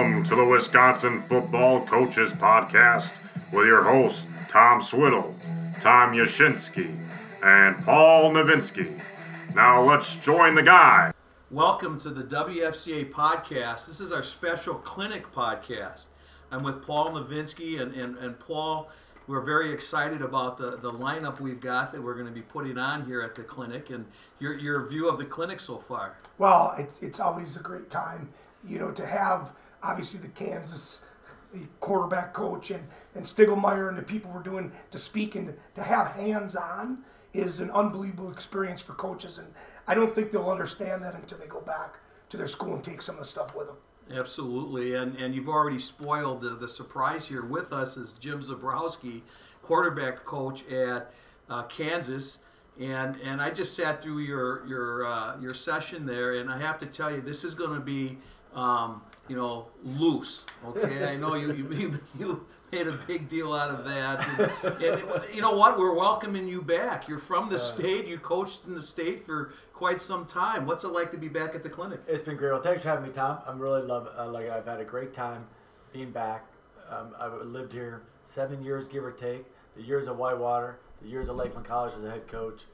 Welcome to the Wisconsin Football Coaches Podcast with your hosts, Tom Swiddle, Tom Yashinsky, and Paul Novinsky. Now let's join the guy. Welcome to the WFCA podcast. This is our special clinic podcast. I'm with Paul Novinsky, and, and, and Paul, we're very excited about the, the lineup we've got that we're going to be putting on here at the clinic and your, your view of the clinic so far. Well, it, it's always a great time, you know, to have obviously the Kansas quarterback coach and, and Stiegelmeier and the people we're doing to speak and to, have hands on is an unbelievable experience for coaches. And I don't think they'll understand that until they go back to their school and take some of the stuff with them. Absolutely, and and you've already spoiled the, the surprise here with us is Jim Zebrowski, quarterback coach at uh, Kansas, and and I just sat through your your uh, your session there, and I have to tell you, this is going to be um, you know loose. Okay, I know you you you made a big deal out of that, and, and you know what? We're welcoming you back. You're from the state. You coached in the state for quite some time. What's it like to be back at the clinic? It's been great. Well, thanks for having me, Tom. I'm really love uh, like I've had a great time being back. Um, I've lived here seven years, give or take. The years of Whitewater, the years of Lakeland College as a head coach.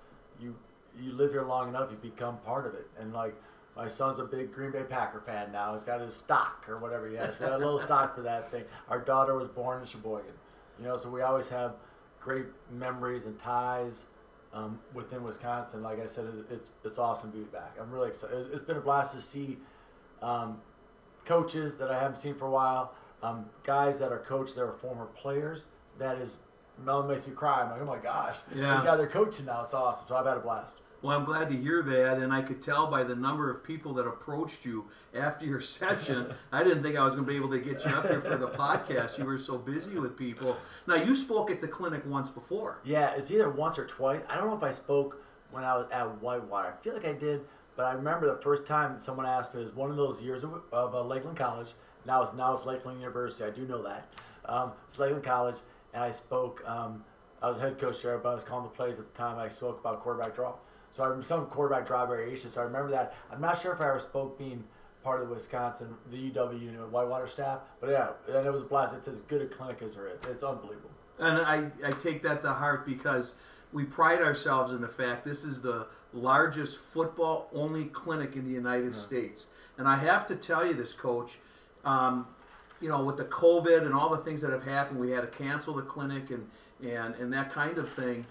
You you live here long enough, you become part of it. And like my son's a big Green Bay Packer fan now. He's got his stock or whatever he has. We got a little stock for that thing. Our daughter was born in Sheboygan. You know, so we always have great memories and ties um, within Wisconsin. Like I said, it's, it's, it's awesome to be back. I'm really excited. It's been a blast to see um, coaches that I haven't seen for a while, um, guys that are coached that are former players. That is, Mel makes me cry. I'm like, oh my gosh, Yeah. these guys are coaching now. It's awesome. So I've had a blast. Well, I'm glad to hear that, and I could tell by the number of people that approached you after your session. I didn't think I was going to be able to get you up here for the podcast. You were so busy with people. Now, you spoke at the clinic once before. Yeah, it's either once or twice. I don't know if I spoke when I was at Whitewater. I feel like I did, but I remember the first time someone asked me. It was one of those years of, of uh, Lakeland College. Now it's now it's Lakeland University. I do know that. Um, it's Lakeland College, and I spoke. Um, I was head coach there, but I was calling the plays at the time. I spoke about quarterback draw. So I remember some quarterback draw variations. So I remember that. I'm not sure if I ever spoke being part of the Wisconsin, the UW, you know, Whitewater staff. But yeah, and it was a blast. It's as good a clinic as there is. It's unbelievable. And I, I take that to heart because we pride ourselves in the fact this is the largest football only clinic in the United States. And I have to tell you this, coach. Um, you know, with the COVID and all the things that have happened, we had to cancel the clinic and, and, and that kind of thing.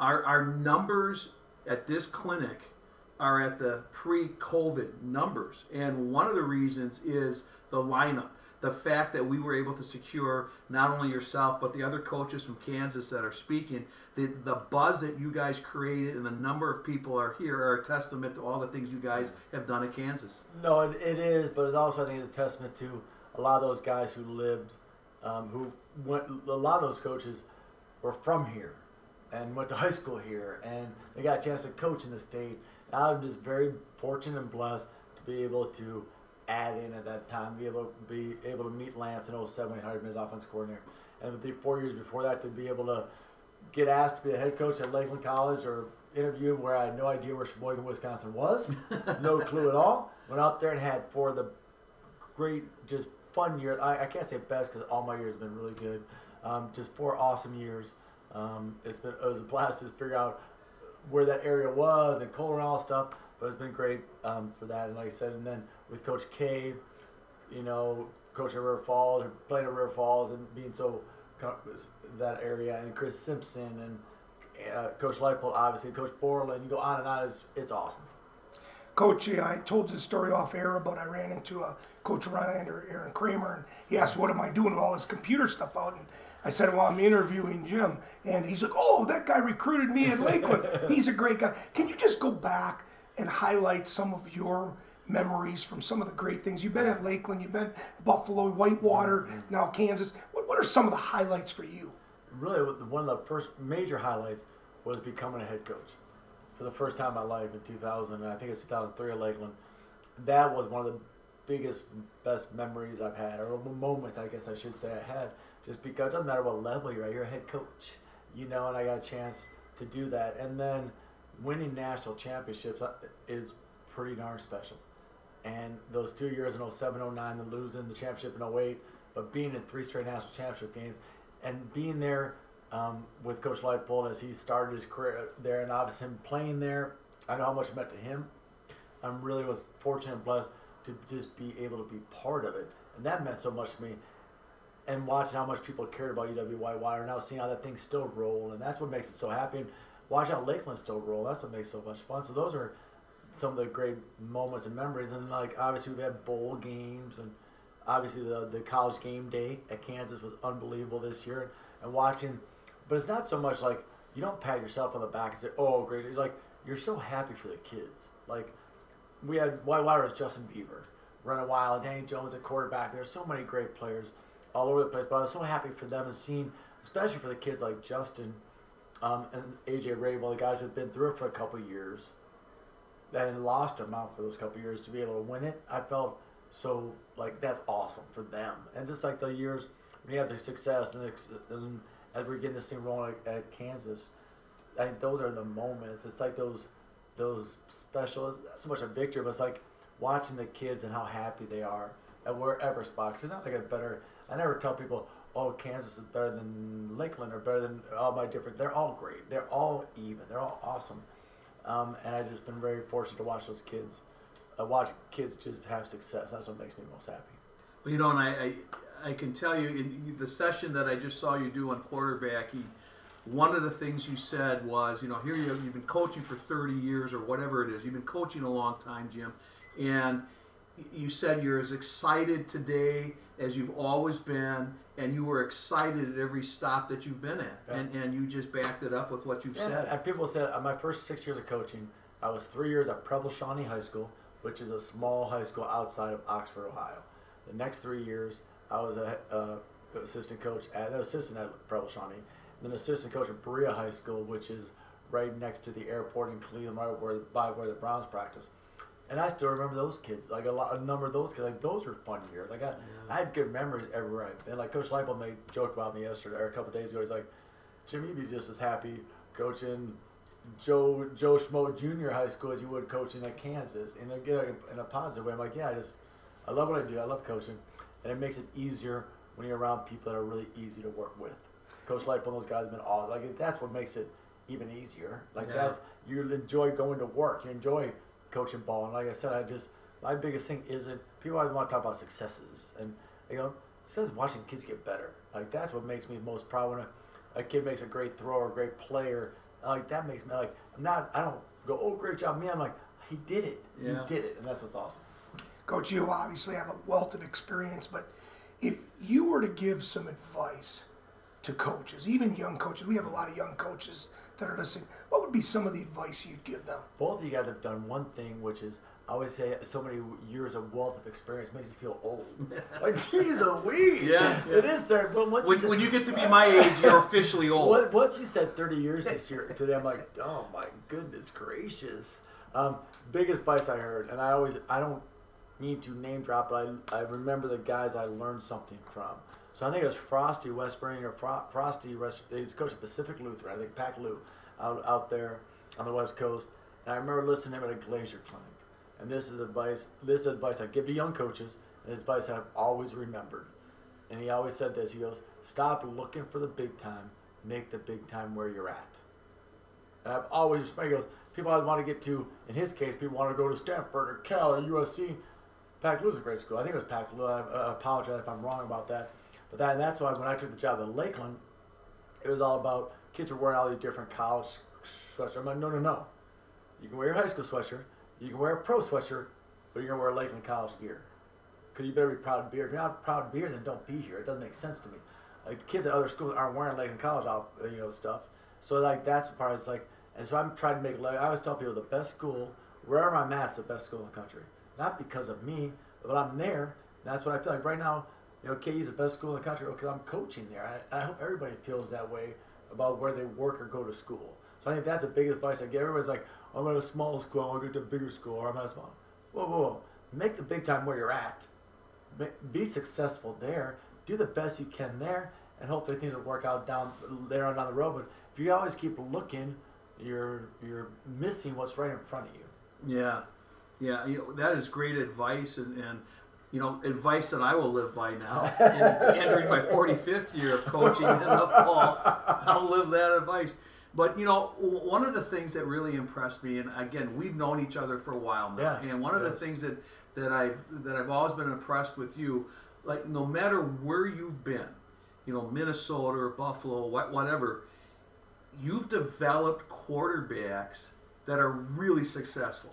Our, our numbers at this clinic are at the pre-COVID numbers, and one of the reasons is the lineup. The fact that we were able to secure not only yourself but the other coaches from Kansas that are speaking, the the buzz that you guys created and the number of people are here are a testament to all the things you guys have done at Kansas. No, it, it is, but it's also I think it's a testament to a lot of those guys who lived, um, who went. A lot of those coaches were from here, and went to high school here, and they got a chance to coach in the state. And I'm just very fortunate and blessed to be able to add in at that time, be able to be able to meet Lance in 07 when he hired me as offense coordinator, and the four years before that to be able to get asked to be a head coach at Lakeland College or interview where I had no idea where Sheboygan, Wisconsin was, no clue at all. Went out there and had four of the great, just fun years. I, I can't say best because all my years have been really good. Um, just four awesome years. Um, it's been it was a blast to figure out where that area was and Kohler and all stuff. But it's been great um, for that. And like I said, and then with Coach K, you know, coaching River Falls or playing at River Falls and being so that area, and Chris Simpson and uh, Coach Leipold, obviously Coach Borland. You go on and on. It's it's awesome. Coach, I told the story off air about I ran into a Coach Ryan or Aaron Kramer, and he asked, "What am I doing with all this computer stuff out?" And I said, "Well, I'm interviewing Jim," and he's like, "Oh, that guy recruited me at Lakeland. he's a great guy." Can you just go back and highlight some of your memories from some of the great things you've been at Lakeland, you've been at Buffalo, Whitewater, mm-hmm. now Kansas? What What are some of the highlights for you? really one of the first major highlights was becoming a head coach for the first time in my life in 2000 and i think it's 2003 at lakeland that was one of the biggest best memories i've had or moments i guess i should say i had just because it doesn't matter what level you're at you're a head coach you know and i got a chance to do that and then winning national championships uh, is pretty darn special And those two years in 07, 09, the losing the championship in 08, but being in three straight national championship games and being there um, with Coach Leipold as he started his career there, and obviously him playing there, I know how much it meant to him. I really was fortunate and blessed to just be able to be part of it, and that meant so much to me. And watching how much people cared about UWYY, or now seeing how that thing still roll, and that's what makes it so happy. And watching how Lakeland still roll, that's what makes it so much fun. So those are some of the great moments and memories. And like obviously we've had bowl games, and obviously the the college game day at Kansas was unbelievable this year, and watching. But it's not so much like you don't pat yourself on the back and say, "Oh, great!" You're like you're so happy for the kids. Like we had Whitewater as Justin Beaver running wild, Danny Jones at quarterback. There's so many great players all over the place. But I was so happy for them and seeing, especially for the kids like Justin um, and AJ Rabel, the guys who've been through it for a couple years and lost them out for those couple years to be able to win it. I felt so like that's awesome for them. And just like the years when you have the success, and, and as we're getting this thing rolling at, at Kansas, I think those are the moments. It's like those those special. Not so much a victory, but it's like watching the kids and how happy they are wherever spot. Cause it's not like a better. I never tell people, oh, Kansas is better than Lakeland or better than all my different. They're all great. They're all even. They're all awesome. Um, and I've just been very fortunate to watch those kids, uh, watch kids just have success. That's what makes me most happy. Well, you know, and I, I, I can tell you in the session that I just saw you do on quarterbacking, one of the things you said was, you know, here you you've been coaching for 30 years or whatever it is. You've been coaching a long time, Jim, and you said you're as excited today as you've always been, and you were excited at every stop that you've been at, Yeah. and and you just backed it up with what you've Yeah, said. and people said uh, my first six years of coaching, I was three years at Preble Shawnee High School, which is a small high school outside of Oxford, Ohio. The next three years, I was a uh, assistant coach at no, assistant at Preble Shawnee, and then assistant coach at Berea High School, which is right next to the airport in Cleveland, right where by where the Browns practice. And I still remember those kids, like a lot, a number of those kids. Like those were fun years. Like I, I had good memories everywhere I've been. Like Coach Leipold made joke about me yesterday or a couple days ago. He's like, Jim, you'd be just as happy coaching Joe Joe Schmo Junior High School as you would coaching at Kansas. And again, in a positive way, I'm like, yeah, I just I love what I do. I love coaching, and it makes it easier when you're around people that are really easy to work with. Coach Leipold, those guys have been awesome. like that's what makes it even easier. Like Yeah. that's you enjoy going to work. You enjoy coaching ball. And like I said, I just my biggest thing isn't people always want to talk about successes and you know success is watching kids get better. Like that's what makes me most proud when a, a kid makes a great throw or a great player. Like that makes me like I'm not I don't go oh great job me. I'm like he did it. Yeah. He did it, and that's what's awesome. Coach, you obviously have a wealth of experience, but if you were to give some advice to coaches, even young coaches, we have a lot of young coaches that are listening. What would be some of the advice you'd give them? Both of you guys have done one thing, which is I always say so many years of wealth of experience makes you feel old. like geez, Louise. Yeah, yeah. it is there. But once you When, said- when you get to be my age, you're officially old. What, once you said 30 years this year today, I'm like, oh my goodness gracious. Um, biggest advice I heard, and I always, I don't mean to name drop, but I, I remember the guys I learned something from. So I think it was Frosty Westering or Fro- Frosty, West, he's coach of Pacific Lutheran, I think Pac Lou, out, out there on the West Coast. And I remember listening to him at a Glazier clinic. And this is advice, this is advice I give to young coaches, and advice I've always remembered. And he always said this. He goes, "Stop looking for the big time. Make the big time where you're at." And I've always he goes, people always want to get to. In his case, people want to go to Stanford or Cal or USC. Pac Lou's a great school. I think it was Pac Lou. I apologize if I'm wrong about that. But that, that's why when I took the job at Lakeland, it was all about kids were wearing all these different college sweatshirts. I'm like, no, no, no. You can wear your high school sweatshirt. You can wear a pro sweatshirt, but you're gonna wear Lakeland college gear. Cause you better be proud of beer. If you're not proud of beer, then don't be here. It doesn't make sense to me. Like kids at other schools aren't wearing Lakeland college, you know, stuff. So like that's the part. It's like, and so I'm trying to make. Like, I always tell people the best school, wherever I'm at, is the best school in the country. Not because of me, but I'm there. That's what I feel like right now. You know, KU is the best school in the country because I'm coaching there. I, I hope everybody feels that way about where they work or go to school. So I think that's the biggest advice I give. Everybody's like, I'm at a small school, I want to go to a bigger school, or I'm at a small. Whoa, whoa, whoa. Make the big time where you're at. Be successful there. Do the best you can there, and hopefully things will work out down there on down the road. But if you always keep looking, you're you're missing what's right in front of you. Yeah. Yeah, you know, that is great advice, and, and you know, advice that I will live by now. In entering my 45th year of coaching in the fall, I'll live that advice. But you know, one of the things that really impressed me, and again, we've known each other for a while now, Yeah, and one of the yes. things that that I've that I've always been impressed with you, like no matter where you've been, you know, Minnesota or Buffalo, whatever, you've developed quarterbacks that are really successful.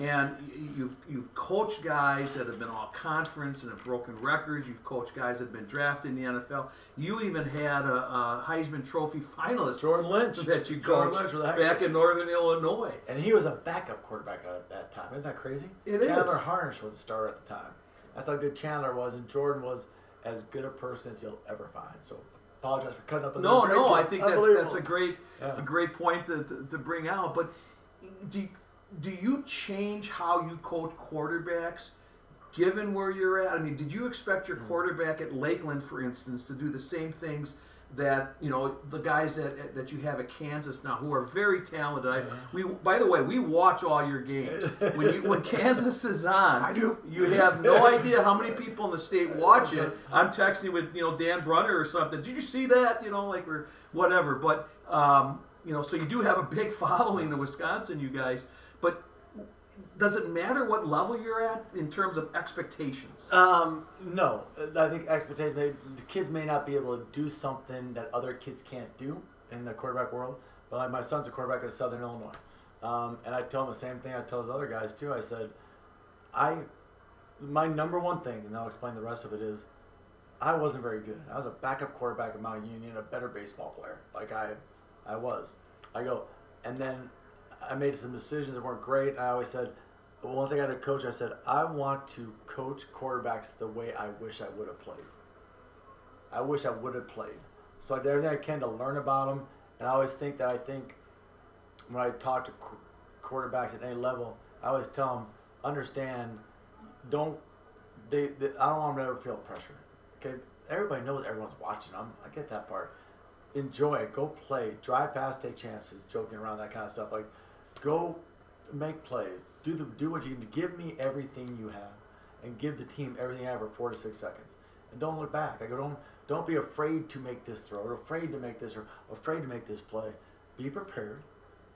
And you've you've coached guys that have been all conference and have broken records. You've coached guys that have been drafted in the NFL. You even had a, a Heisman Trophy finalist Jordan Lynch. that you coached Lynch back in Northern Illinois. And he was a backup quarterback at that time. Isn't that crazy? It Chandler is. Harnish was a starter at the time. That's how good Chandler was, and Jordan was as good a person as you'll ever find. So apologize for cutting up. on No, no, I think that's that's a great Yeah. a great point to, to, to bring out. But do do you change how you coach quarterbacks given where you're at? I mean, did you expect Hmm. your quarterback at Lakeland, for instance, to do the same things? That you know the guys that that you have at Kansas now, who are very talented. I, we, by the way, we watch all your games. When you when Kansas is on, I do. You have no idea how many people in the state watch it. I'm texting with you know Dan Brunner or something. Did you see that? You know, like or whatever. But um, you know, so you do have a big following in Wisconsin, you guys. But does it matter what level you're at in terms of expectations? Um, no, I think expectations. May, the kids may not be able to do something that other kids can't do in the quarterback world. But like my son's a quarterback at Southern Illinois, um, and I tell him the same thing. I tell those other guys too. I said, I, my number one thing, and I'll explain the rest of it is, I wasn't very good. I was a backup quarterback at Mount Union, a better baseball player. Like I, I was. I go, and then I made some decisions that weren't great. I always said, once I got a coach, I said, I want to coach quarterbacks the way I wish I would have played. I wish I would have played. So I did everything I can to learn about them. And I always think that I think when I talk to qu- quarterbacks at any level, I always tell them, understand, don't, they, they I don't want them to ever feel pressure. Okay, everybody knows everyone's watching them. I get that part. Enjoy it. Go play. Drive fast. Take chances. Joking around that kind of stuff. Like, go make plays. Do the do what you can. Give me everything you have, and give the team everything I have for four to six seconds. And don't look back. I go don't don't be afraid to make this throw or afraid to make this or afraid to make this play. Be prepared.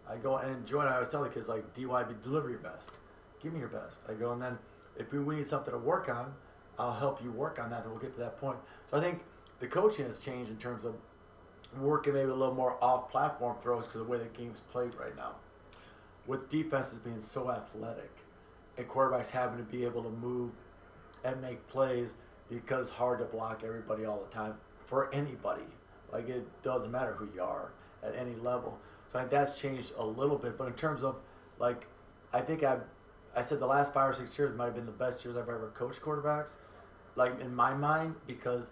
I go and enjoy. I always tell the kids like DYB, deliver your best. Give me your best. I go and then if we we need something to work on, I'll help you work on that, and we'll get to that point. So I think the coaching has changed in terms of working maybe a little more off-platform throws because of the way the game's played right now. With defenses being so athletic, and quarterbacks having to be able to move and make plays because hard to block everybody all the time for anybody. Like it doesn't matter who you are at any level. So I think that's changed a little bit. But in terms of like, I think I, I said the last five or six years might have been the best years I've ever coached quarterbacks. Like in my mind, because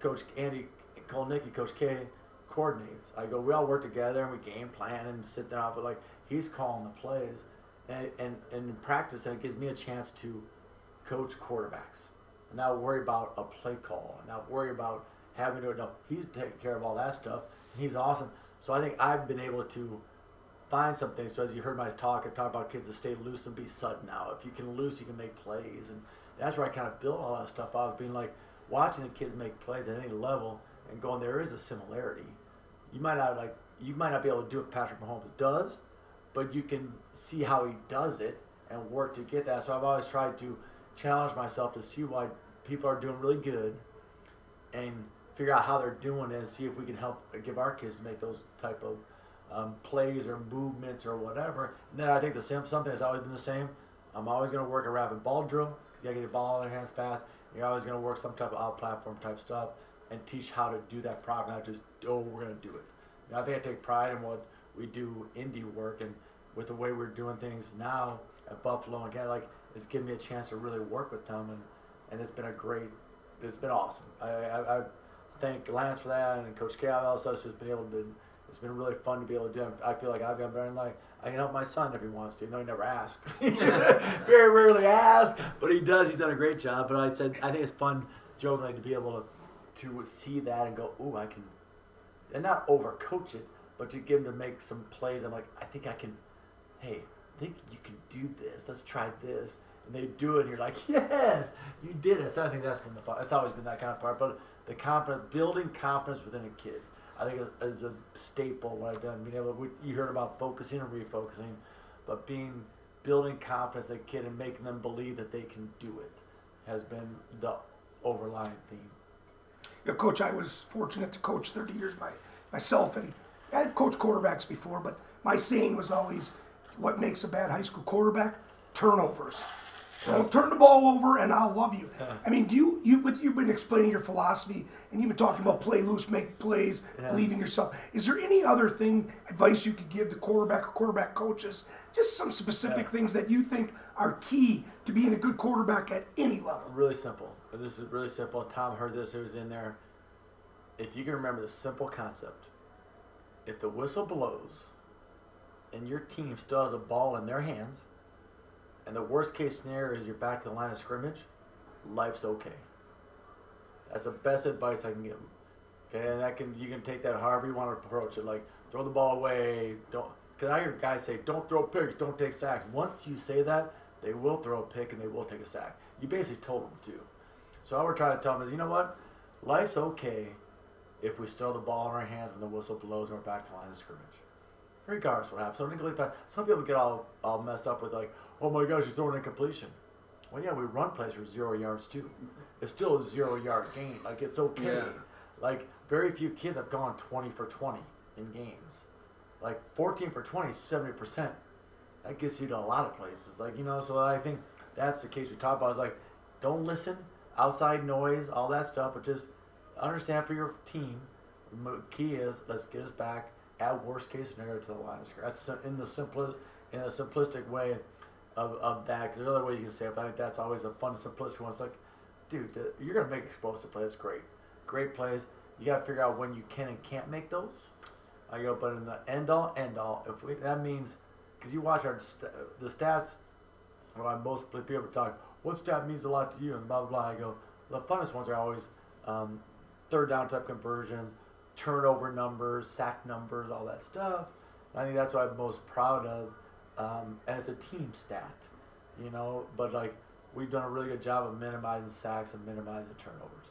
Coach Andy Kotelnicki, Coach K, coordinates. I go, we all work together and we game plan and sit down, but like he's calling the plays, and and, and in practice, that gives me a chance to coach quarterbacks, and not worry about a play call, and not worry about having to. No, he's taking care of all that stuff. He's awesome. So I think I've been able to find something. So as you heard my talk, I talk about kids to stay loose and be sudden. Now, if you can loose, you can make plays, and that's where I kind of built all that stuff. Was being like watching the kids make plays at any level and going, there is a similarity. You might not like, you might not be able to do what Patrick Mahomes does, but you can see how he does it and work to get that. So I've always tried to challenge myself to see why people are doing really good and figure out how they're doing it and see if we can help give our kids to make those type of um, plays or movements or whatever. And then I think the same something has always been the same. I'm always going to work a rapid ball drill because you got to get the ball in their hands fast. You're always going to work some type of out platform type stuff and teach how to do that properly, not just oh we're going to do it. I think I take pride in what we do indie work and with the way we're doing things now at Buffalo and like it's given me a chance to really work with them and and it's been a great it's been awesome. I, I, I thank Lance for that and Coach Cal all stuff. Just been able to. It's been really fun to be able to do. it. I feel like I've better. And like I can help my son if he wants to. No, he never asks. Very rarely asks, but he does. He's done a great job. But I said I think it's fun, jokingly, to be able to to see that and go, oh, I can, and not overcoach it, but to get him to make some plays. I'm like, I think I can. Hey, I think you can do this. Let's try this. And they do it, and you're like, yes, you did it. So I think that's been the fun. It's always been that kind of part. But the confidence, building confidence within a kid, I think is, is a staple what I've done. Being able, to, you heard about focusing and refocusing, but being building confidence in the kid and making them believe that they can do it has been the overlying theme. Yeah, coach, I was fortunate to coach 30 years by myself, and I've coached quarterbacks before, but my saying was always, "What makes a bad high school quarterback? Turnovers." Don't turn the ball over, and I'll love you. I mean, do you you but you've been explaining your philosophy, and you've been talking about play loose, make plays, Yeah. believe in yourself. Is there any other thing advice you could give to quarterback or quarterback coaches? Just some specific Yeah. things that you think are key to being a good quarterback at any level. Really simple. This is really simple. Tom heard this. It was in there. If you can remember the simple concept, if the whistle blows, and your team still has a ball in their hands, and the worst case scenario is you're back to the line of scrimmage, life's okay. That's the best advice I can give them. Okay, and that can you can take that however you want to approach it. Like throw the ball away. Don't because I hear guys say don't throw picks, don't take sacks. Once you say that, they will throw a pick and they will take a sack. You basically told them to. So all we're trying to tell them is, you know what, life's okay if we still have the ball in our hands when the whistle blows and we're back to line of scrimmage. Regardless what happens. So incomplete pass. Some people get all all messed up with like, oh my gosh, he's throwing an incompletion. Well, yeah, we run plays for zero yards too. It's still a zero yard gain. Like it's okay. Yeah. Like very few kids have gone twenty for twenty in games. Like fourteen for twenty is seventy percent. That gets you to a lot of places. Like you know, so I think that's the case we talked about. Is like, don't listen outside noise, all that stuff, but just understand for your team. m- Key is let's get us back at worst case scenario to the line of scrimmage. That's in the simplest, in a simplistic way of, of that. Because there's other ways you can say it, but I think that's always a fun, simplistic one. It's like, dude, you're gonna make explosive plays. Great, great plays. You got to figure out when you can and can't make those. I go, but in the end all, end all, if we, that means, because you watch our st- the stats, when I most people talk, what stat means a lot to you, and blah blah blah. I go, the funnest ones are always um, third down type conversions, turnover numbers, sack numbers, all that stuff. And I think that's what I'm most proud of, um, and it's a team stat, you know. But like we've done a really good job of minimizing sacks and minimizing turnovers,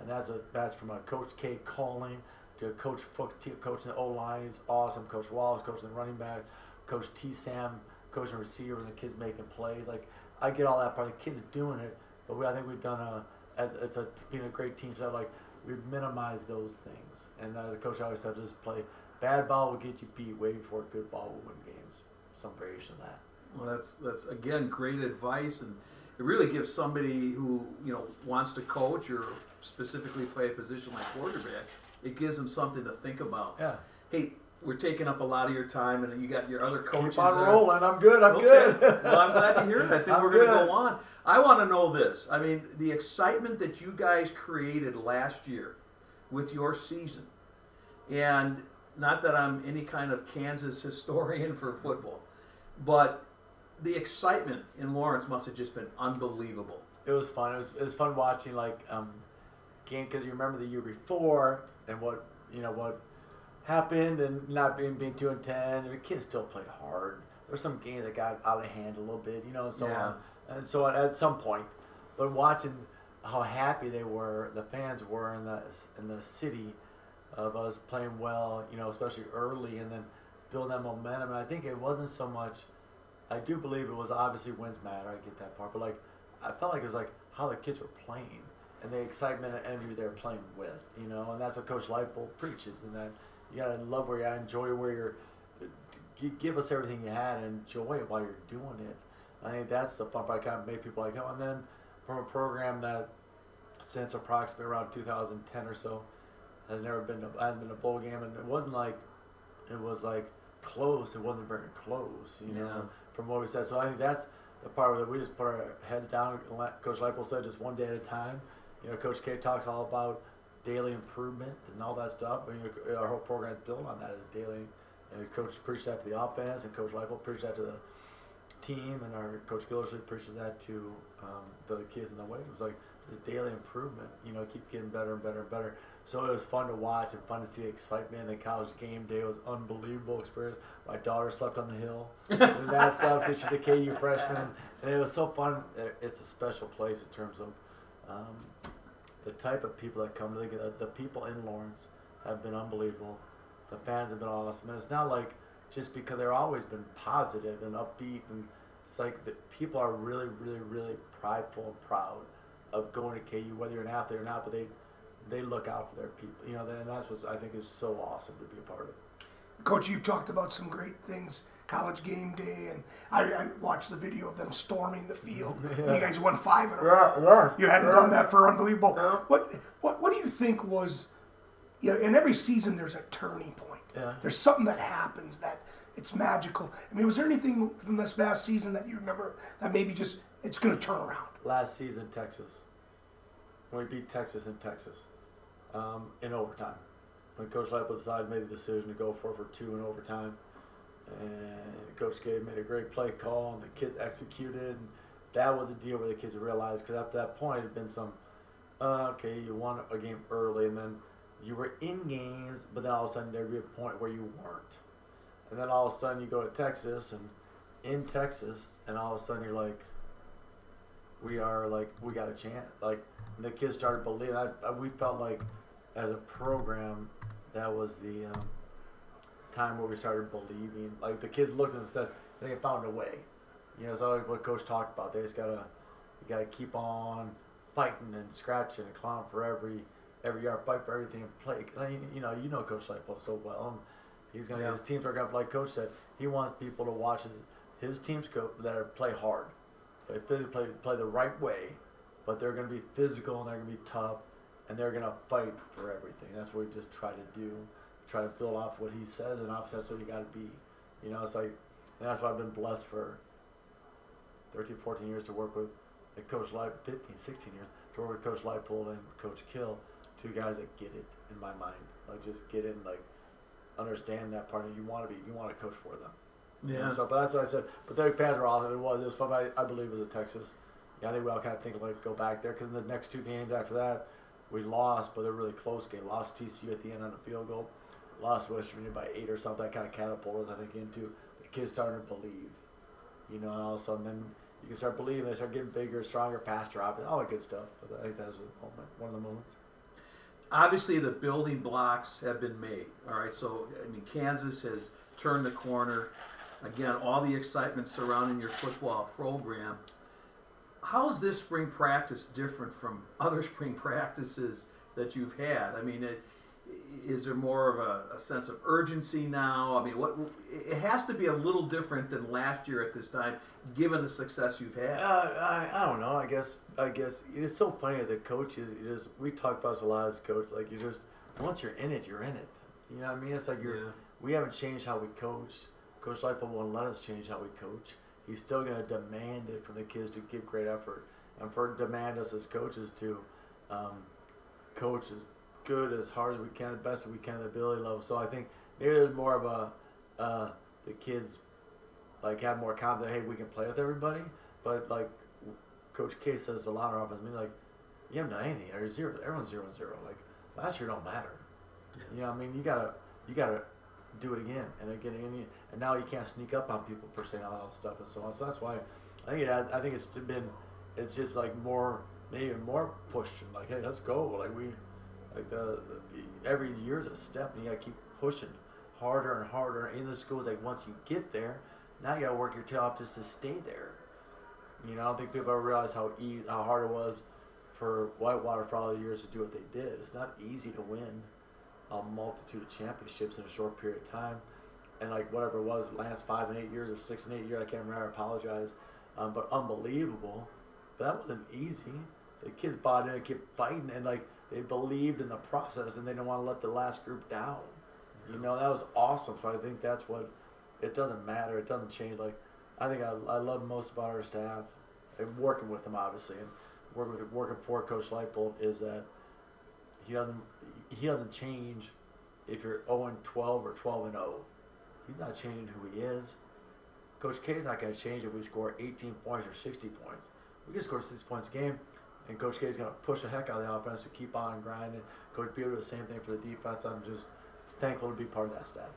and that's a that's from a Coach K calling to Coach Fuchs coaching the O line. He's awesome. Coach Wallace coaching the running back. Coach T Sam coaching receivers and kids making plays. Like I get all that part. The kids doing it, but we, I think we've done a as it's a being a great team. So like we've minimized those things. And uh, the coach always said, just play bad ball will get you beat way before good ball will win games. Some variation of that. Well, that's that's again great advice, and it really gives somebody who you know wants to coach or specifically play a position like quarterback. It gives them something to think about. Yeah. Hey, we're taking up a lot of your time, and you got your other coaches. Keep on there. rolling. I'm good. I'm Okay. good. well, I'm glad to hear it. I think I'm we're going to go on. I want to know this. I mean, the excitement that you guys created last year with your season, and not that I'm any kind of Kansas historian for football, but the excitement in Lawrence must have just been unbelievable. it was fun. It was, it was fun watching like um, game because you remember the year before and what you know what happened and not being being two and ten. And the kids still played hard. There's some games that got out of hand a little bit, you know, uh, and so Yeah. on. And so at some point, but watching how happy they were, the fans were in the in the city of us playing well, you know, especially early, and then build that momentum. And I think it wasn't so much. I do believe it was obviously wins matter. I get that part, but like I felt like it was like how the kids were playing and the excitement and energy they were playing with, you know, and that's what Coach Leipold preaches. And that you gotta love where you're at, enjoy where you're. Give us everything you had and enjoy it while you're doing it. I think that's the fun part. Kind of made people like, oh, and then from a program that since approximately around 2010 or so has never been to, hasn't been a bowl game, and it wasn't like it was like close. It wasn't very close, you know, from what we said. So I think that's the part where we just put our heads down. Coach Leipold said just one day at a time. You know, Coach K talks all about daily improvement and all that stuff. Our whole program is built on that is daily. And Coach preached that to the offense, and Coach Leipold preached that to the team, and our Coach Gildersleeve preaches that to um, the kids in the weight. It was like just daily improvement. You know, keep getting better and better and better. So it was fun to watch and fun to see the excitement. In the college game day It was unbelievable experience. My daughter slept on the hill and that stuff because she's a KU freshman, and it was so fun. It's a special place in terms of um, the type of people that come. The, the people in Lawrence have been unbelievable. The fans have been awesome, and it's not like just because they're always been positive and upbeat, and it's like the people are really, really, really prideful and proud of going to KU, whether you're an athlete or not. But they they look out for their people, you know, and that's what I think is so awesome to be a part of. Coach, you've talked about some great things, college game day, and I, I watched the video of them storming the field. Yeah. You guys won five in a row. Yeah, yeah, you hadn't done that for unbelievable. What, what, what do you think was, you know, in every season there's a turning point. Yeah. There's something that happens that it's magical. I mean, was there anything from this past season that you remember that maybe just it's going to turn around? Last season, Texas. When we beat Texas in Texas um, in overtime. When Coach Leipold decided made the decision to go for for two in overtime, and Coach K made a great play call, and the kids executed. And that was the deal where the kids realized because to that point it had been some, uh, okay, you won a game early, and then you were in games, but then all of a sudden there'd be a point where you weren't, and then all of a sudden you go to Texas and in Texas, and all of a sudden you're like, we are like we got a chance. Like the kids started believing. I, I, we felt like as a program, that was the um, time where we started believing. Like the kids looked and said they found a way. You know, it's like what Coach talked about. They just gotta, you gotta keep on fighting and scratching and clawing for every every yard, fight for everything, and play. You know, you know Coach Leipold so well. And he's gonna yeah. his teams are gonna like Coach said. He wants people to watch his his teams go that are play hard, play physically, play play the right way, but they're gonna be physical and they're gonna be tough and they're gonna fight for everything. That's what we just try to do, try to build off what he says, and off that's what you got to be. You know, it's like, and that's why I've been blessed for 13, 14 years to work with like Coach Light, 15, 16 years to work with Coach Leipold and Coach Kill, two guys that get it in my mind. Like just get in, like understand that part, and you want to be, you want to coach for them. Yeah. And so, but that's what I said. But their fans were awesome. It was, it was fun. I, I believe it was at Texas. Yeah, I think we all kind of think like go back there because in the next two games after that, we lost, but they're really close game. Lost TCU at the end on a field goal. Lost West Virginia by eight or something. That kind of catapulted, I think, into the kids starting to believe. You know, and all of a sudden, then you can start believing. They start getting bigger, stronger, faster, all that good stuff. But I think that was one of the moments. Obviously, the building blocks have been made. All right, so I mean, Kansas has turned the corner. Again, all the excitement surrounding your football program how's this spring practice different from other spring practices that you've had? I mean, it, is there more of a, a, sense of urgency now? I mean, what it has to be a little different than last year at this time, given the success you've had. Uh, I, I don't know. I guess I guess it's so funny as a coach. Is just we talk about this a lot as coach. Like you just once you're in it, you're in it. You know what I mean? It's like you're. Yeah. We haven't changed how we coach. Coach Leipold won't let us change how we coach he's still going to demand it from the kids to give great effort and for demand us as coaches to um, coach as good as hard as we can, best as we can at the ability level. So I think maybe there's more of a uh, the kids like have more confidence. Hey, we can play with everybody, but like Coach K says a lot of office. I mean, like you haven't done anything. Zero. Everyone's zero and zero. Like last year don't matter. Yeah. You know, I mean, you gotta you gotta do it again and again and, again. and now you can't sneak up on people per se and all that stuff and so on. So that's why I think it, I think it's been it's just like more maybe more pushing like hey let's go like we like the every year is a step and you gotta keep pushing harder and harder in the schools like once you get there now you gotta work your tail off just to stay there. You know I don't think people ever realize how easy, how hard it was for Whitewater for all the years to do what they did. It's not easy to win a multitude of championships in a short period of time. And like whatever it was, last five and eight years or six and eight years, I can't remember. I apologize, um, but unbelievable. But that wasn't easy. The kids bought in, and kept fighting, and like they believed in the process, and they didn't want to let the last group down. You know that was awesome. So I think that's what it doesn't matter. It doesn't change. Like I think I, I love most about our staff and working with them obviously, and working with working for Coach Leipold is that he doesn't he doesn't change if you're 0 and 12 or 12 and 0. He's not changing who he is. Coach K is not going to change if we score 18 points or 60 points. We can score 60 points a game, and Coach K is going to push the heck out of the offense to keep on grinding. Coach B will do the same thing for the defense. I'm just thankful to be part of that staff.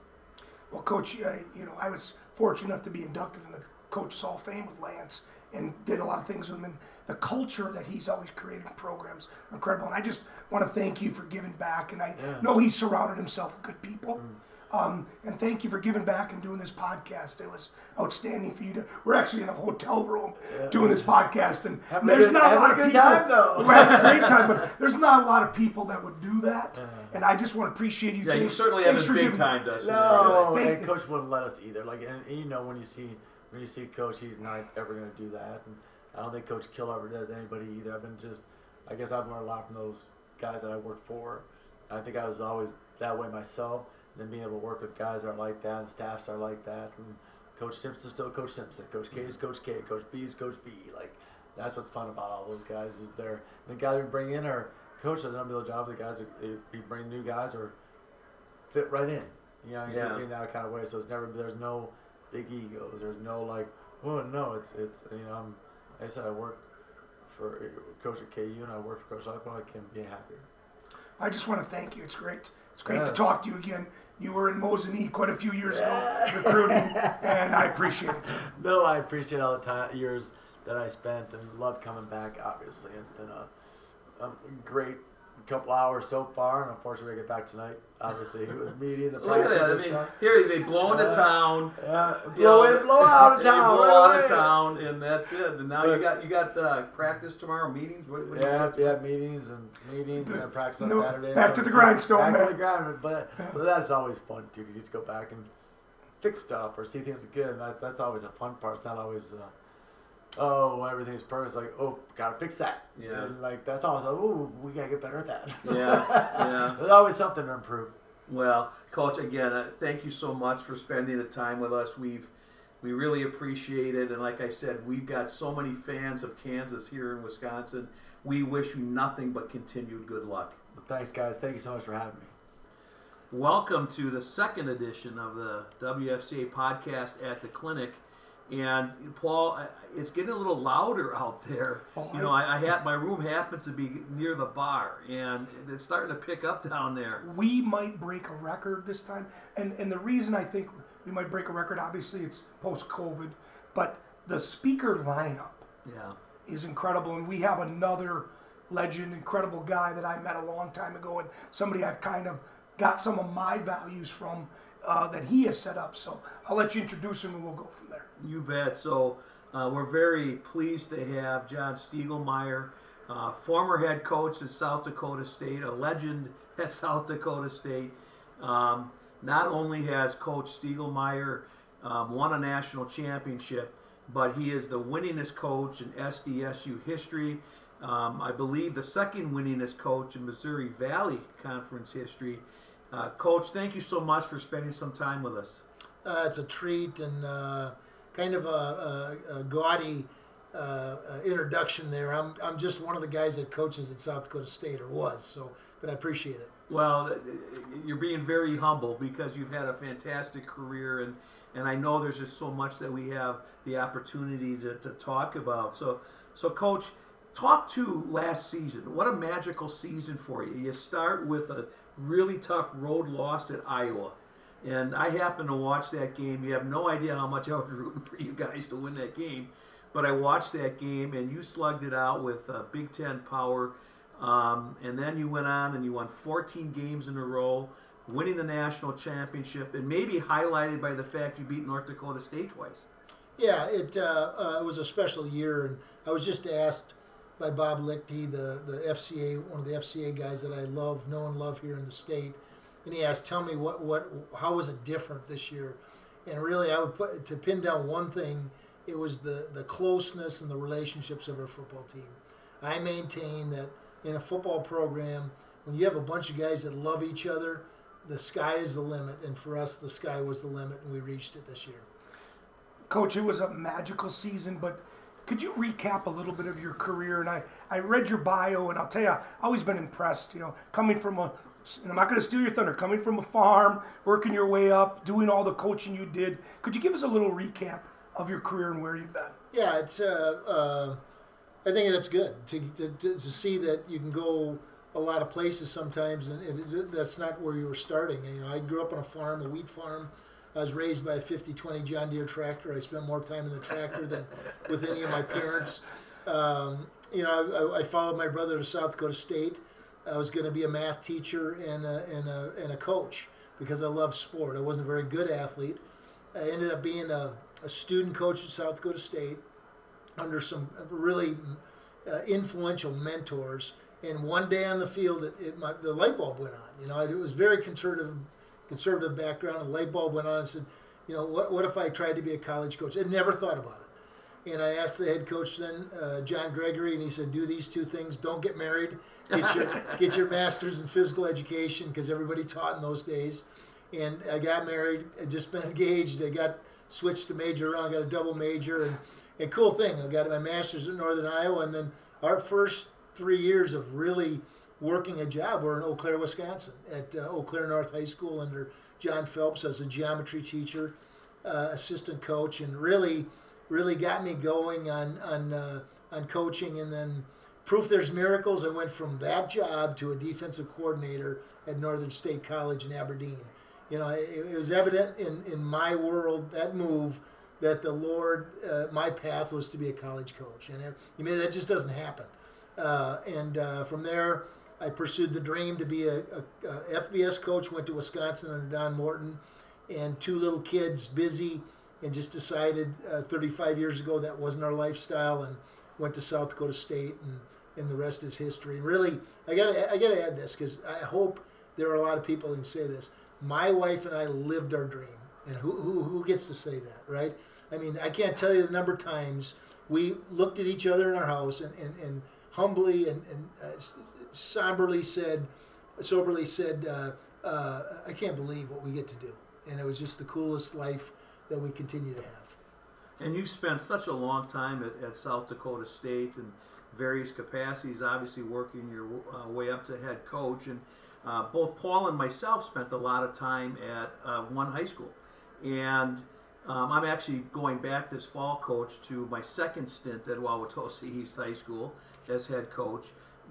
Well, Coach, I, you know, I was fortunate enough to be inducted in the Coaches Hall of Fame with Lance and did a lot of things with him. And the culture that he's always created in programs are incredible. And I just want to thank you for giving back. And I Yeah. know he surrounded himself with good people. Mm. Um, and thank you for giving back and doing this podcast. It was outstanding for you to. We're actually in a hotel room doing this podcast, and Having a there's good- not a lot a of good people. time, though. We're having a great time, but there's not a lot of people that would do that. Uh-huh. And I just want to appreciate you. Yeah, you certainly haven't big giving- timed us. in No, Thank and you. coach wouldn't let us either. Like, and, and you know when you see when you see coach, he's not ever going to do that. And I don't think Coach Kill ever did anybody either. I've been just, I guess I've learned a lot from those guys that I worked for. I think I was always that way myself. And then being able to work with guys that are like that and staffs are like that. And Coach Simpson's still Coach Simpson. Coach K is Coach K. Coach B is Coach B. Like that's what's fun about all those guys is they're the guys we bring in are coach does an unbelievable job. The guys we, we bring new guys or fit right in. You know, Yeah. in that kind of way. So it's never there's no big egos. There's no like, oh no, it's it's you know. I'm, like I said I work for uh, coach at KU and I work for Coach Lockwood. I can't be happier. I just want to thank you. It's great. It's great to talk to you again. You were in Mozambique quite a few years ago recruiting, and I appreciate it. No, I appreciate all the time years that I spent and love coming back. Obviously, it's been a, a great couple hours so far, and unfortunately, we get back tonight. Obviously, it was meeting the Look at that. I mean, stuff. here they blow into Uh, town. Yeah, you blow in, blow out of town. blow right out of town, and that's it. And now you got you got uh, practice tomorrow, meetings. What, what do you Yeah, got? yeah, meetings and meetings and then practice on No, Saturday. back to the grindstone, Back man. to the grind, but, but that's always fun too, because you get to go back and fix stuff or see things again. And that, that's always a fun part. It's not always the oh everything's perfect. It's like oh gotta fix that. Yeah. And like that's like oh we gotta get better at that. Yeah, yeah. There's always something to improve. Well, Coach, again, uh, thank you so much for spending the time with us. We've we really appreciate it, and like I said, we've got so many fans of Kansas here in Wisconsin. We wish you nothing but continued good luck. But thanks guys. Thank you so much for having me. Welcome to the second edition of the WFCA podcast at the clinic. And Paul, it's getting a little louder out there. Oh, you know, I, I had my room happens to be near the bar, and it's starting to pick up down there. We might break a record this time, and and the reason I think we might break a record, obviously, it's post COVID, but the speaker lineup Yeah. is incredible, and we have another legend, incredible guy that I met a long time ago, and somebody I've kind of got some of my values from uh, that he has set up. So I'll let you introduce him, and we'll go from there. You bet. So uh, we're very pleased to have John Stiegelmeier, uh, former head coach at South Dakota State, a legend at South Dakota State. Um, not only has Coach Stiegelmeier um, won a national championship, but he is the winningest coach in SDSU history. Um, I believe the second winningest coach in Missouri Valley Conference history. Uh, coach, thank you so much for spending some time with us. Uh, it's a treat and uh, kind of a, a, a gaudy uh, uh, introduction there. I'm, I'm just one of the guys that coaches at South Dakota State or was, so but I appreciate it. Well, th- you're being very humble because you've had a fantastic career, and, and I know there's just so much that we have the opportunity to, to talk about. So, so coach, talk to last season. What a magical season for you. You start with a really tough road loss at Iowa. And I happened to watch that game. You have no idea how much I was rooting for you guys to win that game. But I watched that game, and you slugged it out with uh, Big Ten power. Um, and then you went on and you won 14 games in a row, winning the national championship, and maybe highlighted by the fact you beat North Dakota State twice. Yeah, it uh, uh, it was a special year, and I was just asked by Bob Lichty, the the FCA, one of the FCA guys that I love, know and love here in the state, and he asked, "Tell me what what how was it different this year?" And really, I would put to pin down one thing. It was the the closeness and the relationships of our football team. I maintain that in a football program, when you have a bunch of guys that love each other, the sky is the limit. And for us, the sky was the limit, and we reached it this year. Coach, it was a magical season, but could you recap a little bit of your career? And I, I read your bio, and I'll tell you, I've always been impressed. You know, coming from a, and I'm not going to steal your thunder, coming from a farm, working your way up, doing all the coaching you did. Could you give us a little recap of your career and where you've been? Yeah, it's uh, uh, I think that's good to, to, to, see that you can go a lot of places sometimes, and it- that's not where you were starting. You know, I grew up on a farm, a wheat farm. I was raised by a 50-20 John Deere tractor. I spent more time in the tractor than with any of my parents. Um, you know, I, I followed my brother to South Dakota State. I was going to be a math teacher and a, and a, and a coach because I love sport. I wasn't a very good athlete. I ended up being a, a student coach at South Dakota State under some really uh, influential mentors. And one day on the field, it, it my, the light bulb went on. You know, it was very conservative, conservative background. And the light bulb went on and said, you know, what, what if I tried to be a college coach? I never thought about it. And I asked the head coach then, uh, John Gregory, and he said, "Do these two things. Don't get married. Get your get your master's in physical education because everybody taught in those days." And I got married. I just been engaged. I got switched to major around. Got a double major, and and cool thing. I got my master's in Northern Iowa, and then our first three years of really working a job were in Eau Claire, Wisconsin, at uh, Eau Claire North High School under John Phelps as a geometry teacher, uh, assistant coach, and really, really got me going on on uh, on coaching. And then, proof there's miracles. I went from that job to a defensive coordinator at Northern State College in Aberdeen. You know, it, it was evident in in my world that move that the Lord, uh, my path was to be a college coach, and it, you mean that just doesn't happen. Uh, and uh, from there, I pursued the dream to be a, a, a FBS coach. Went to Wisconsin under Don Morton, and two little kids, busy, and just decided uh, 35 years ago that wasn't our lifestyle, and went to South Dakota State, and, and the rest is history. And really, I got I got to add this because I hope there are a lot of people who can say this. My wife and I lived our dream, and who, who who gets to say that, right? I mean, I can't tell you the number of times we looked at each other in our house and, and, and humbly and, and uh, somberly said, soberly said, uh, uh, I can't believe what we get to do. And it was just the coolest life that we continue to have. And you've spent such a long time at, at South Dakota State in various capacities, obviously working your uh, way up to head coach. And uh, both Paul and myself spent a lot of time at uh, one high school. And um, I'm actually going back this fall, coach, to my second stint at Wauwatosa East High School as head coach.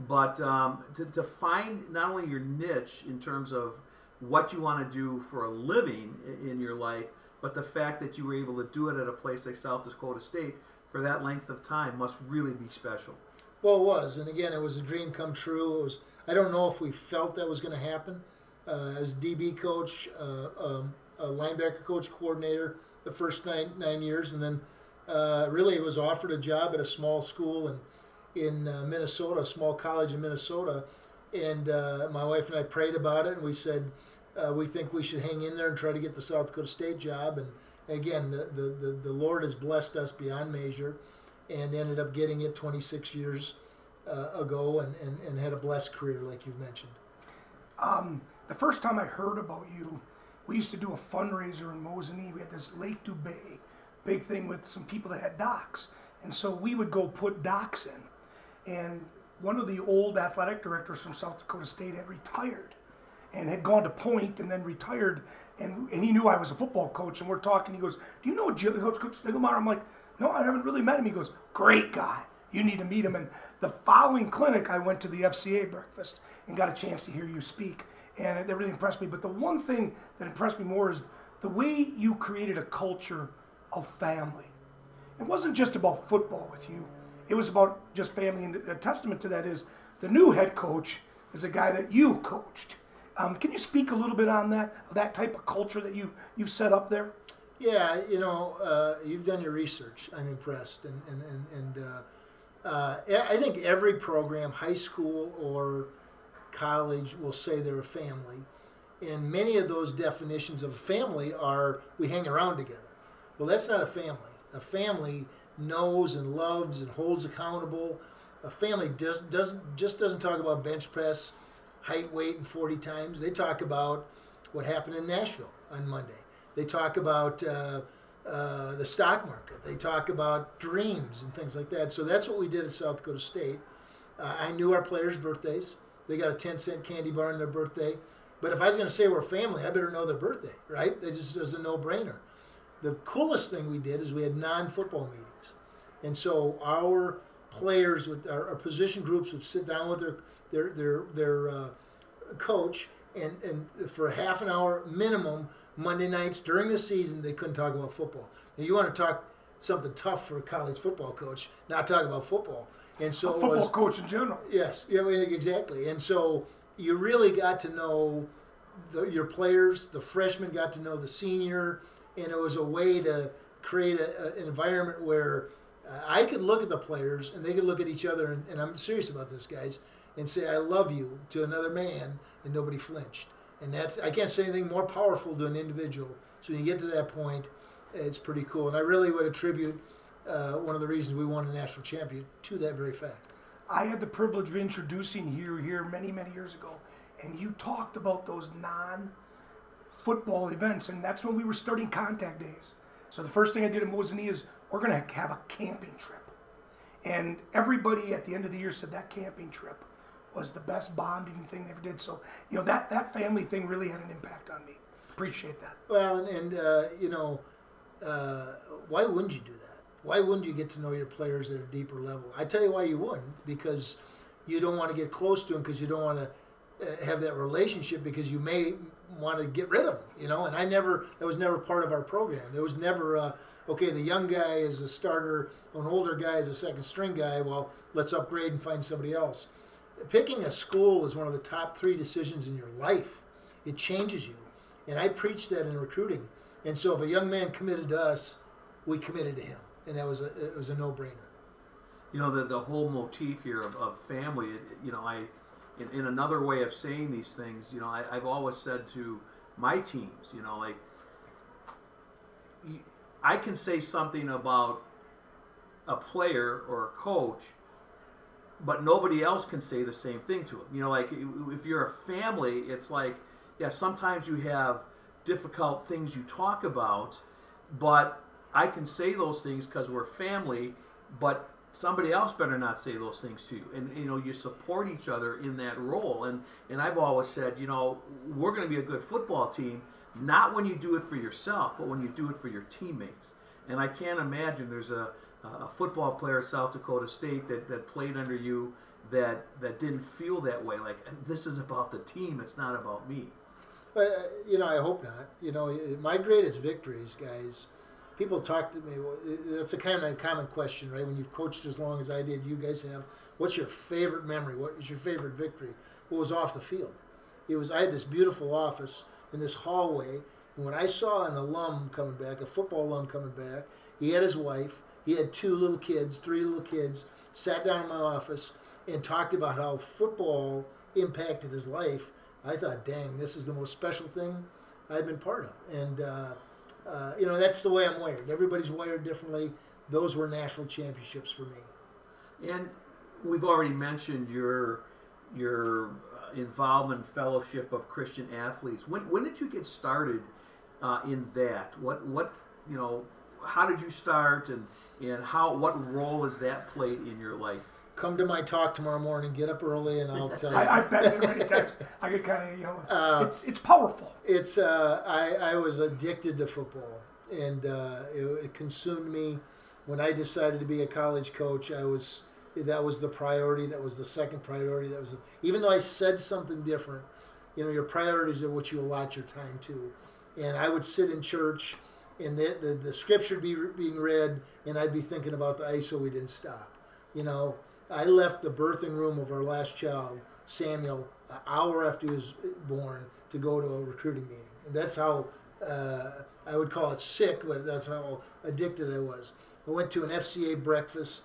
But um, to, to find not only your niche in terms of what you want to do for a living in your life, but the fact that you were able to do it at a place like South Dakota State for that length of time must really be special. Well, it was, and again, it was a dream come true. It was. I don't know if we felt that was going to happen. Uh, as DB coach, uh, um, linebacker coach, coordinator, the first nine nine years, and then uh, really it was offered a job at a small school in in uh, Minnesota, a small college in Minnesota, and uh, my wife and I prayed about it, and we said uh, we think we should hang in there and try to get the South Dakota State job. And again, the the, the, the Lord has blessed us beyond measure, and ended up getting it 26 years uh, ago, and, and, and had a blessed career, like you've mentioned. The first time I heard about you, we used to do a fundraiser in Mosinee. We had this Lake Dubay big thing with some people that had docks. And so we would go put docks in. And one of the old athletic directors from South Dakota State had retired and had gone to Point and then retired. And, and he knew I was a football coach. And we're talking. He goes, Do you know Jim, Coach Coach I'm like, No, I haven't really met him. He goes, Great guy. You need to meet him. And the following clinic, I went to the FCA breakfast and got a chance to hear you speak. And that really impressed me. But the one thing that impressed me more is the way you created a culture of family. It wasn't just about football with you. It was about just family, and a testament to that is the new head coach is a guy that you coached. Um, can you speak a little bit on that, that type of culture that you you've set up there? Yeah, you know, uh, you've done your research. I'm impressed, and and and, and uh, uh, I think every program, high school or college, will say they're a family, and many of those definitions of family are we hang around together. Well, that's not a family. A family knows and loves and holds accountable. A family does doesn't just doesn't talk about bench press, height, weight, and 40 times. They talk about what happened in Nashville on Monday. They talk about uh, uh, the stock market. They talk about dreams and things like that. So that's what we did at South Dakota State. Uh, I knew our players' birthdays. They got a 10 cent candy bar on their birthday. But if I was going to say we're family, I better know their birthday, right? It just is a no brainer. The coolest thing we did is we had non football meetings. And so our players would our, our position groups would sit down with their their their their uh, coach and and for a half an hour minimum Monday nights during the season they couldn't talk about football. Now you want to talk something tough for a college football coach, not talk about football. And so A football was, coach in general. Yes, yeah, exactly. And so you really got to know the, your players. The freshman got to know the senior, and it was a way to create a, a- an environment where uh, I could look at the players and they could look at each other, and, and I'm serious about this, guys, and say "I love you" to another man, and nobody flinched. And that's I can't say anything more powerful to an individual. So when you get to that point, it's pretty cool. And I really would attribute uh, one of the reasons we won a national champion to that very fact. I had the privilege of introducing you here many, many years ago, and you talked about those non-football events, and that's when we were starting contact days. So the first thing I did in Mosinee is we're going to have a camping trip, and everybody at the end of the year said that camping trip was the best bonding thing they ever did. So you know that that family thing really had an impact on me. Appreciate that. Well, and, and uh, you know, uh, why wouldn't you do that? Why wouldn't you get to know your players at a deeper level? I tell you why you wouldn't, because you don't want to get close to them because you don't want to uh, have that relationship because you may want to get rid of them, you know. And I never, that was never part of our program. There was never, uh, okay, the young guy is a starter, an older guy is a second string guy. Well, let's upgrade and find somebody else. Picking a school is one of the top three decisions in your life. It changes you. And I preach that in recruiting. And so if a young man committed to us, we committed to him. And that was a, it was a no brainer. you know the the whole motif here of, of family it, you know i in, in another way of saying these things you know I, i've always said to my teams you know like i can say something about a player or a coach but nobody else can say the same thing to him you know like if you're a family it's like yeah sometimes you have difficult things you talk about but I can say those things because we're family, but somebody else better not say those things to you. And you know, you support each other in that role. And and I've always said, you know, we're going to be a good football team, not when you do it for yourself, but when you do it for your teammates. And I can't imagine there's a a football player at South Dakota State that, that played under you that that didn't feel that way. Like this is about the team, it's not about me. But, uh, you know, I hope not. You know, my greatest victories, guys, people talk to me. That's a kind of common question, right? When you've coached as long as I did, you guys have. What's your favorite memory? What is your favorite victory? What was off the field? It was. I had this beautiful office in this hallway, and when I saw an alum coming back, a football alum coming back, he had his wife. He had two little kids, three little kids. Sat down in my office and talked about how football impacted his life. I thought, dang, this is the most special thing I've been part of. And, uh, uh, you know, that's the way I'm wired. Everybody's wired differently. Those were national championships for me. And we've already mentioned your your involvement fellowship of Christian athletes. When when did you get started uh, in that? What what you know? How did you start, and and how what role has that played in your life? Come to my talk tomorrow morning. Get up early, and I'll tell you. I, I've been there many times. I get kind of you know, Uh, it's it's powerful. it's uh, I, I was addicted to football and uh, it, it consumed me when i decided to be a college coach i was that was the priority that was the second priority that was even though i said something different you know your priorities are what you allot your time to. And i would sit in church and the, the, the scripture be being read and i'd be thinking about the iso we didn't stop. You know i left the birthing room of our last child samuel an hour after he was born to go to a recruiting meeting. And that's how uh, I would call it sick, but that's how addicted I was. I went to an FCA breakfast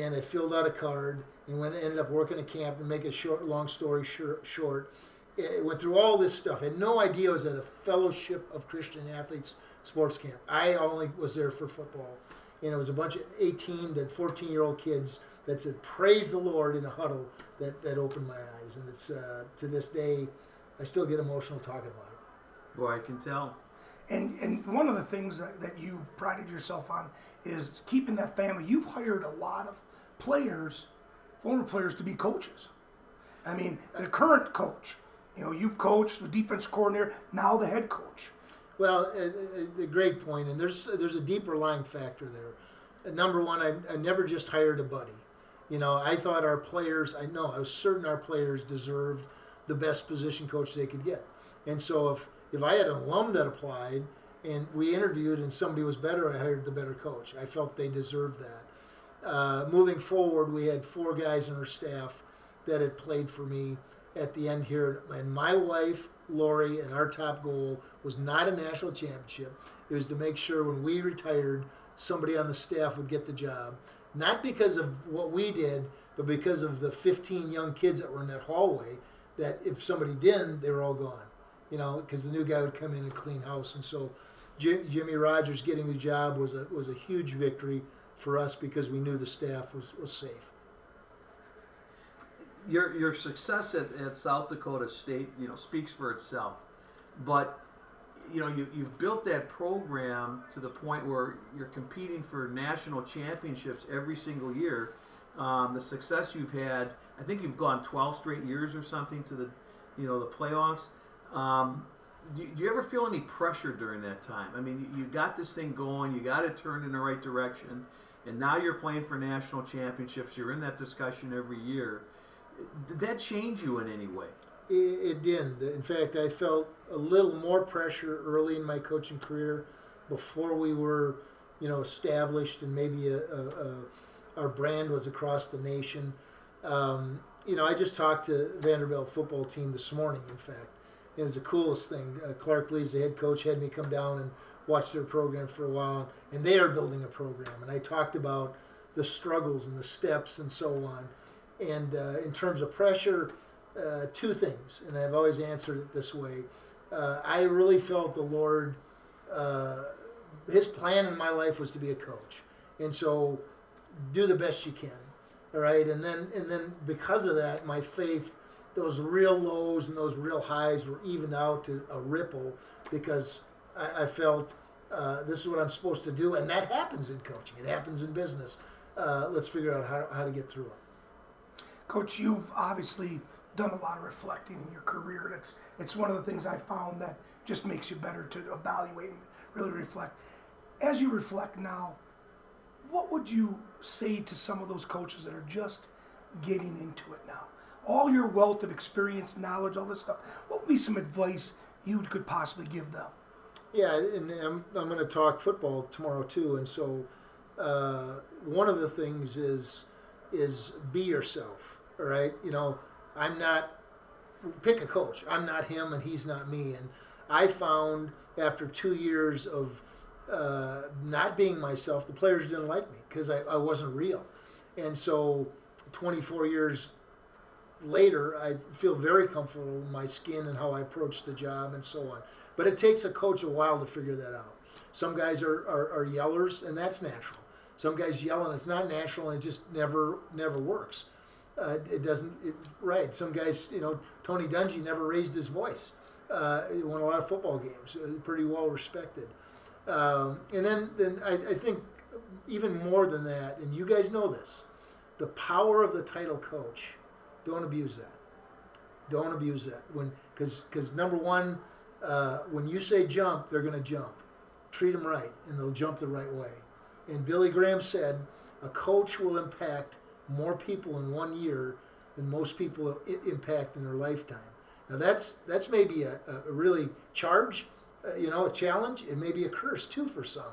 and I filled out a card and went ended up working a camp and make a short, long story short, short. It went through all this stuff. I had no idea I was at a fellowship of Christian athletes sports camp. I only was there for football, and it was a bunch of 18 to 14 year old kids that said "Praise the Lord" in a huddle. That that opened my eyes, and it's uh, to this day, I still get emotional talking about it. Boy, I can tell. And and one of the things that, that you prided yourself on is keeping that family. You've hired a lot of players, former players, to be coaches. I mean, the current coach, you know, you've coached the defense coordinator, now the head coach. Well, a, a, a great point, and there's there's a deeper lying factor there. Uh, Number one, I, I never just hired a buddy. You know, I thought our players, I know, I was certain our players deserved the best position coach they could get. And so if, if I had an alum that applied and we interviewed and somebody was better, I hired the better coach. I felt they deserved that. Uh, moving forward, we had four guys on our staff that had played for me at the end here. And my wife, Lori, and our top goal was not a national championship. It was to make sure when we retired, somebody on the staff would get the job. Not because of what we did, but because of the 15 young kids that were in that hallway. That if somebody didn't, they were all gone. You know, because the new guy would come in and clean house. And so Jim, Jimmy Rogers getting the job was a was a huge victory for us because we knew the staff was, was safe. Your your success at, at South Dakota State, you know, speaks for itself. But you know, you, you've built that program to the point where you're competing for national championships every single year. Um, the success you've had, I think you've gone 12 straight years or something to the, you know, the playoffs. Um, do, do you ever feel any pressure during that time? I mean, you, you got this thing going, you got it turned in the right direction, and now you're playing for national championships. You're in that discussion every year. Did that change you in any way? It, it didn't. In fact, I felt a little more pressure early in my coaching career before we were, you know, established and maybe a, a, a, our brand was across the nation. Um, you know, I just talked to Vanderbilt football team this morning. In fact, it was the coolest thing. Uh, Clark Lea's the head coach had me come down and watch their program for a while, and they are building a program. And I talked about the struggles and the steps and so on. And uh, in terms of pressure, uh, two things, and I've always answered it this way. Uh, I really felt the Lord, uh, His plan in my life was to be a coach, and so do the best you can, all right. And then, and then because of that, my faith, those real lows and those real highs were evened out to a ripple, because I, I felt uh, this is what I'm supposed to do, and that happens in coaching. It happens in business. Uh, let's figure out how, how to get through it. Coach, you've obviously done a lot of reflecting in your career. That's it's one of the things I found that just makes you better to evaluate and really reflect. As you reflect now, what would you say to some of those coaches that are just getting into it now? All your wealth of experience, knowledge, all this stuff. What would be some advice you could possibly give them? Yeah, and I'm, I'm going to talk football tomorrow too, and so uh, one of the things is is be yourself. All right, you know, I'm not pick a coach. I'm not him, and he's not me. And I found after two years of uh, not being myself, the players didn't like me because I, I wasn't real. And so, 24 years later, I feel very comfortable with my skin and how I approach the job and so on. But it takes a coach a while to figure that out. Some guys are, are, are yellers, and that's natural. Some guys yell, and it's not natural, and it just never never works. Uh, it doesn't it, right. Some guys, you know, Tony Dungy never raised his voice. Uh, he won a lot of football games, uh, pretty well respected. Um, and then, then I, I think even more than that, and you guys know this, the power of the title coach. Don't abuse that. Don't abuse that. When because because number one, uh, when you say jump, they're going to jump. Treat them right, and they'll jump the right way. And Billy Graham said, a coach will impact more people in one year than most people impact in their lifetime. Now that's that's maybe a, a really charge, uh, you know, a challenge. It may be a curse too for some,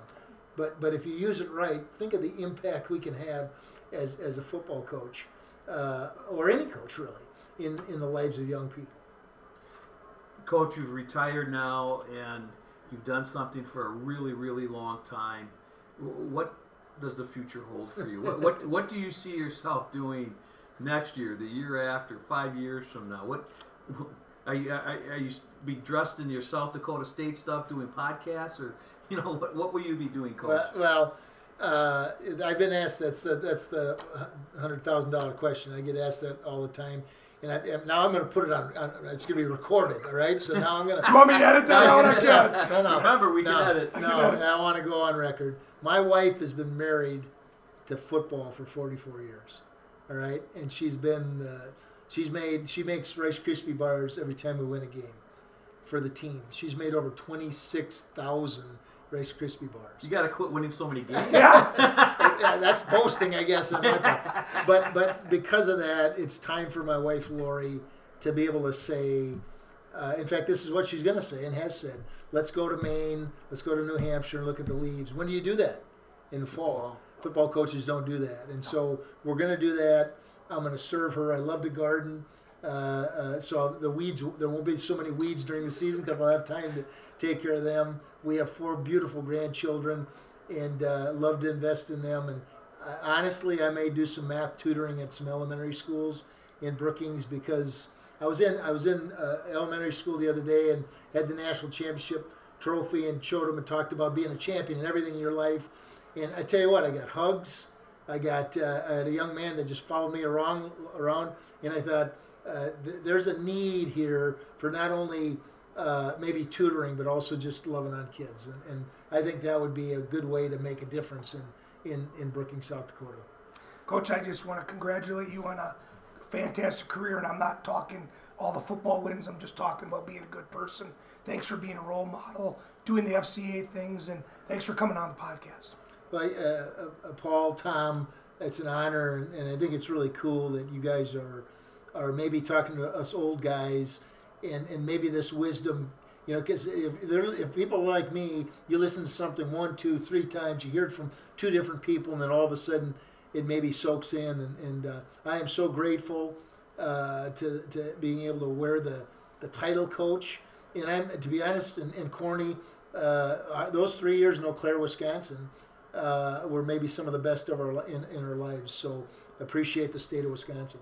but but if you use it right, think of the impact we can have as as a football coach uh, or any coach really in in the lives of young people. Coach, you've retired now and you've done something for a really really long time. What does the future hold for you? what, what what do you see yourself doing next year, the year after, five years from now? What are you are, are you be dressed in your South Dakota State stuff, doing podcasts, or you know what what will you be doing, Coach? Well, well uh, I've been asked that's the, that's the hundred thousand dollar question. I get asked that all the time. And I, now I'm going to put it on, on It's going to be recorded, all right? So now I'm going to. you want me to edit that out? I can. No, no. Remember, we no, can edit. No, I want to go on record. My wife has been married to football for 44 years, all right? And she's been, uh, she's made, she makes Rice Krispie bars every time we win a game. for the team. She's made over 26,000 Rice Krispie bars. You got to quit winning so many games. yeah, that's boasting, I guess. But but because of that, it's time for my wife Lori to be able to say. Uh, in fact, this is what she's going to say and has said. Let's go to Maine. Let's go to New Hampshire and look at the leaves. When do you do that? In the fall. Football coaches don't do that, and so we're going to do that. I'm going to serve her. I love the garden. Uh, uh, so the weeds, there won't be so many weeds during the season because I'll have time to take care of them. We have four beautiful grandchildren, and uh, love to invest in them. And uh, honestly, I may do some math tutoring at some elementary schools in Brookings because I was in I was in uh, elementary school the other day and had the national championship trophy and showed them and talked about being a champion and everything in your life. And I tell you what, I got hugs. I got I had a young man that just followed me around around, and I thought uh, th- there's a need here for not only uh, maybe tutoring, but also just loving on kids. And, and I think that would be a good way to make a difference in, in, in Brookings, South Dakota. Coach, I just want to congratulate you on a fantastic career, and I'm not talking all the football wins. I'm just talking about being a good person. Thanks for being a role model, doing the FCA things, and thanks for coming on the podcast. Well, uh, uh, Paul, Tom, it's an honor, and, and I think it's really cool that you guys are are maybe talking to us old guys, and, and maybe this wisdom, you know, because if, if people like me, you listen to something one, two, three times, you hear it from two different people, and then all of a sudden it maybe soaks in. And, and uh, I am so grateful uh, to, to being able to wear the, the title coach. And I'm, to be honest and, and corny, uh, those three years in Eau Claire, Wisconsin, uh, were maybe some of the best of our in, in our lives. So appreciate the state of Wisconsin.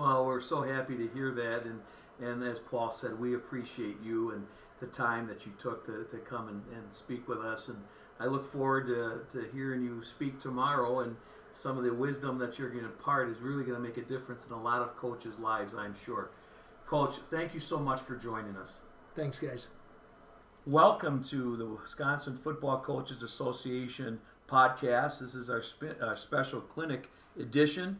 Well, we're so happy to hear that, and and as Paul said, we appreciate you and the time that you took to, to come and, and speak with us. And I look forward to, to hearing you speak tomorrow. And some of the wisdom that you're going to impart is really going to make a difference in a lot of coaches' lives, I'm sure. Coach, thank you so much for joining us. Thanks, guys. Welcome to the Wisconsin Football Coaches Association podcast. This is our, spe- our special clinic edition.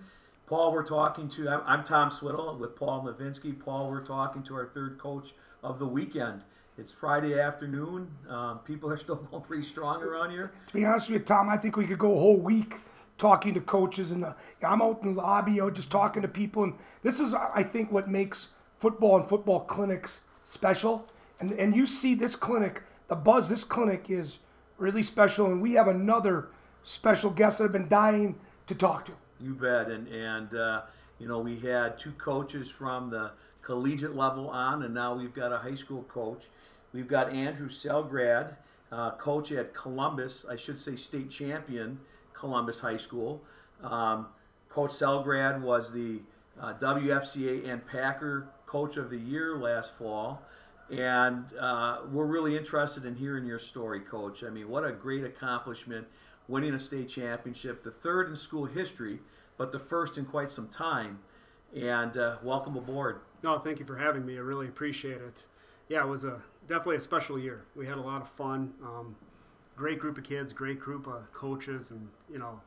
Paul, we're talking to, I'm, Tom Swittle with Paul Novinsky. Paul, we're talking to our third coach of the weekend. It's Friday afternoon. Um, people are still going pretty strong around here. To be honest with you, Tom, I think we could go a whole week talking to coaches. And I'm out in the lobby, out just talking to people. And this is, I think, what makes football and football clinics special. And, and you see this clinic, the buzz, this clinic is really special. And we have another special guest that I've been dying to talk to. You bet. And, and uh, you know, we had two coaches from the collegiate level on, and now we've got a high school coach. We've got Andrew Selgrad, uh, coach at Columbus, I should say state champion, Columbus High School. Um, coach Selgrad was the uh, WFCA and Packer Coach of the Year last fall. And uh, we're really interested in hearing your story, Coach. I mean, what a great accomplishment winning a state championship, the third in school history, but the first in quite some time. And uh, welcome aboard. No, thank you for having me. I really appreciate it. Yeah, it was a definitely a special year. We had a lot of fun. Um, great group of kids, great group of coaches, and you know,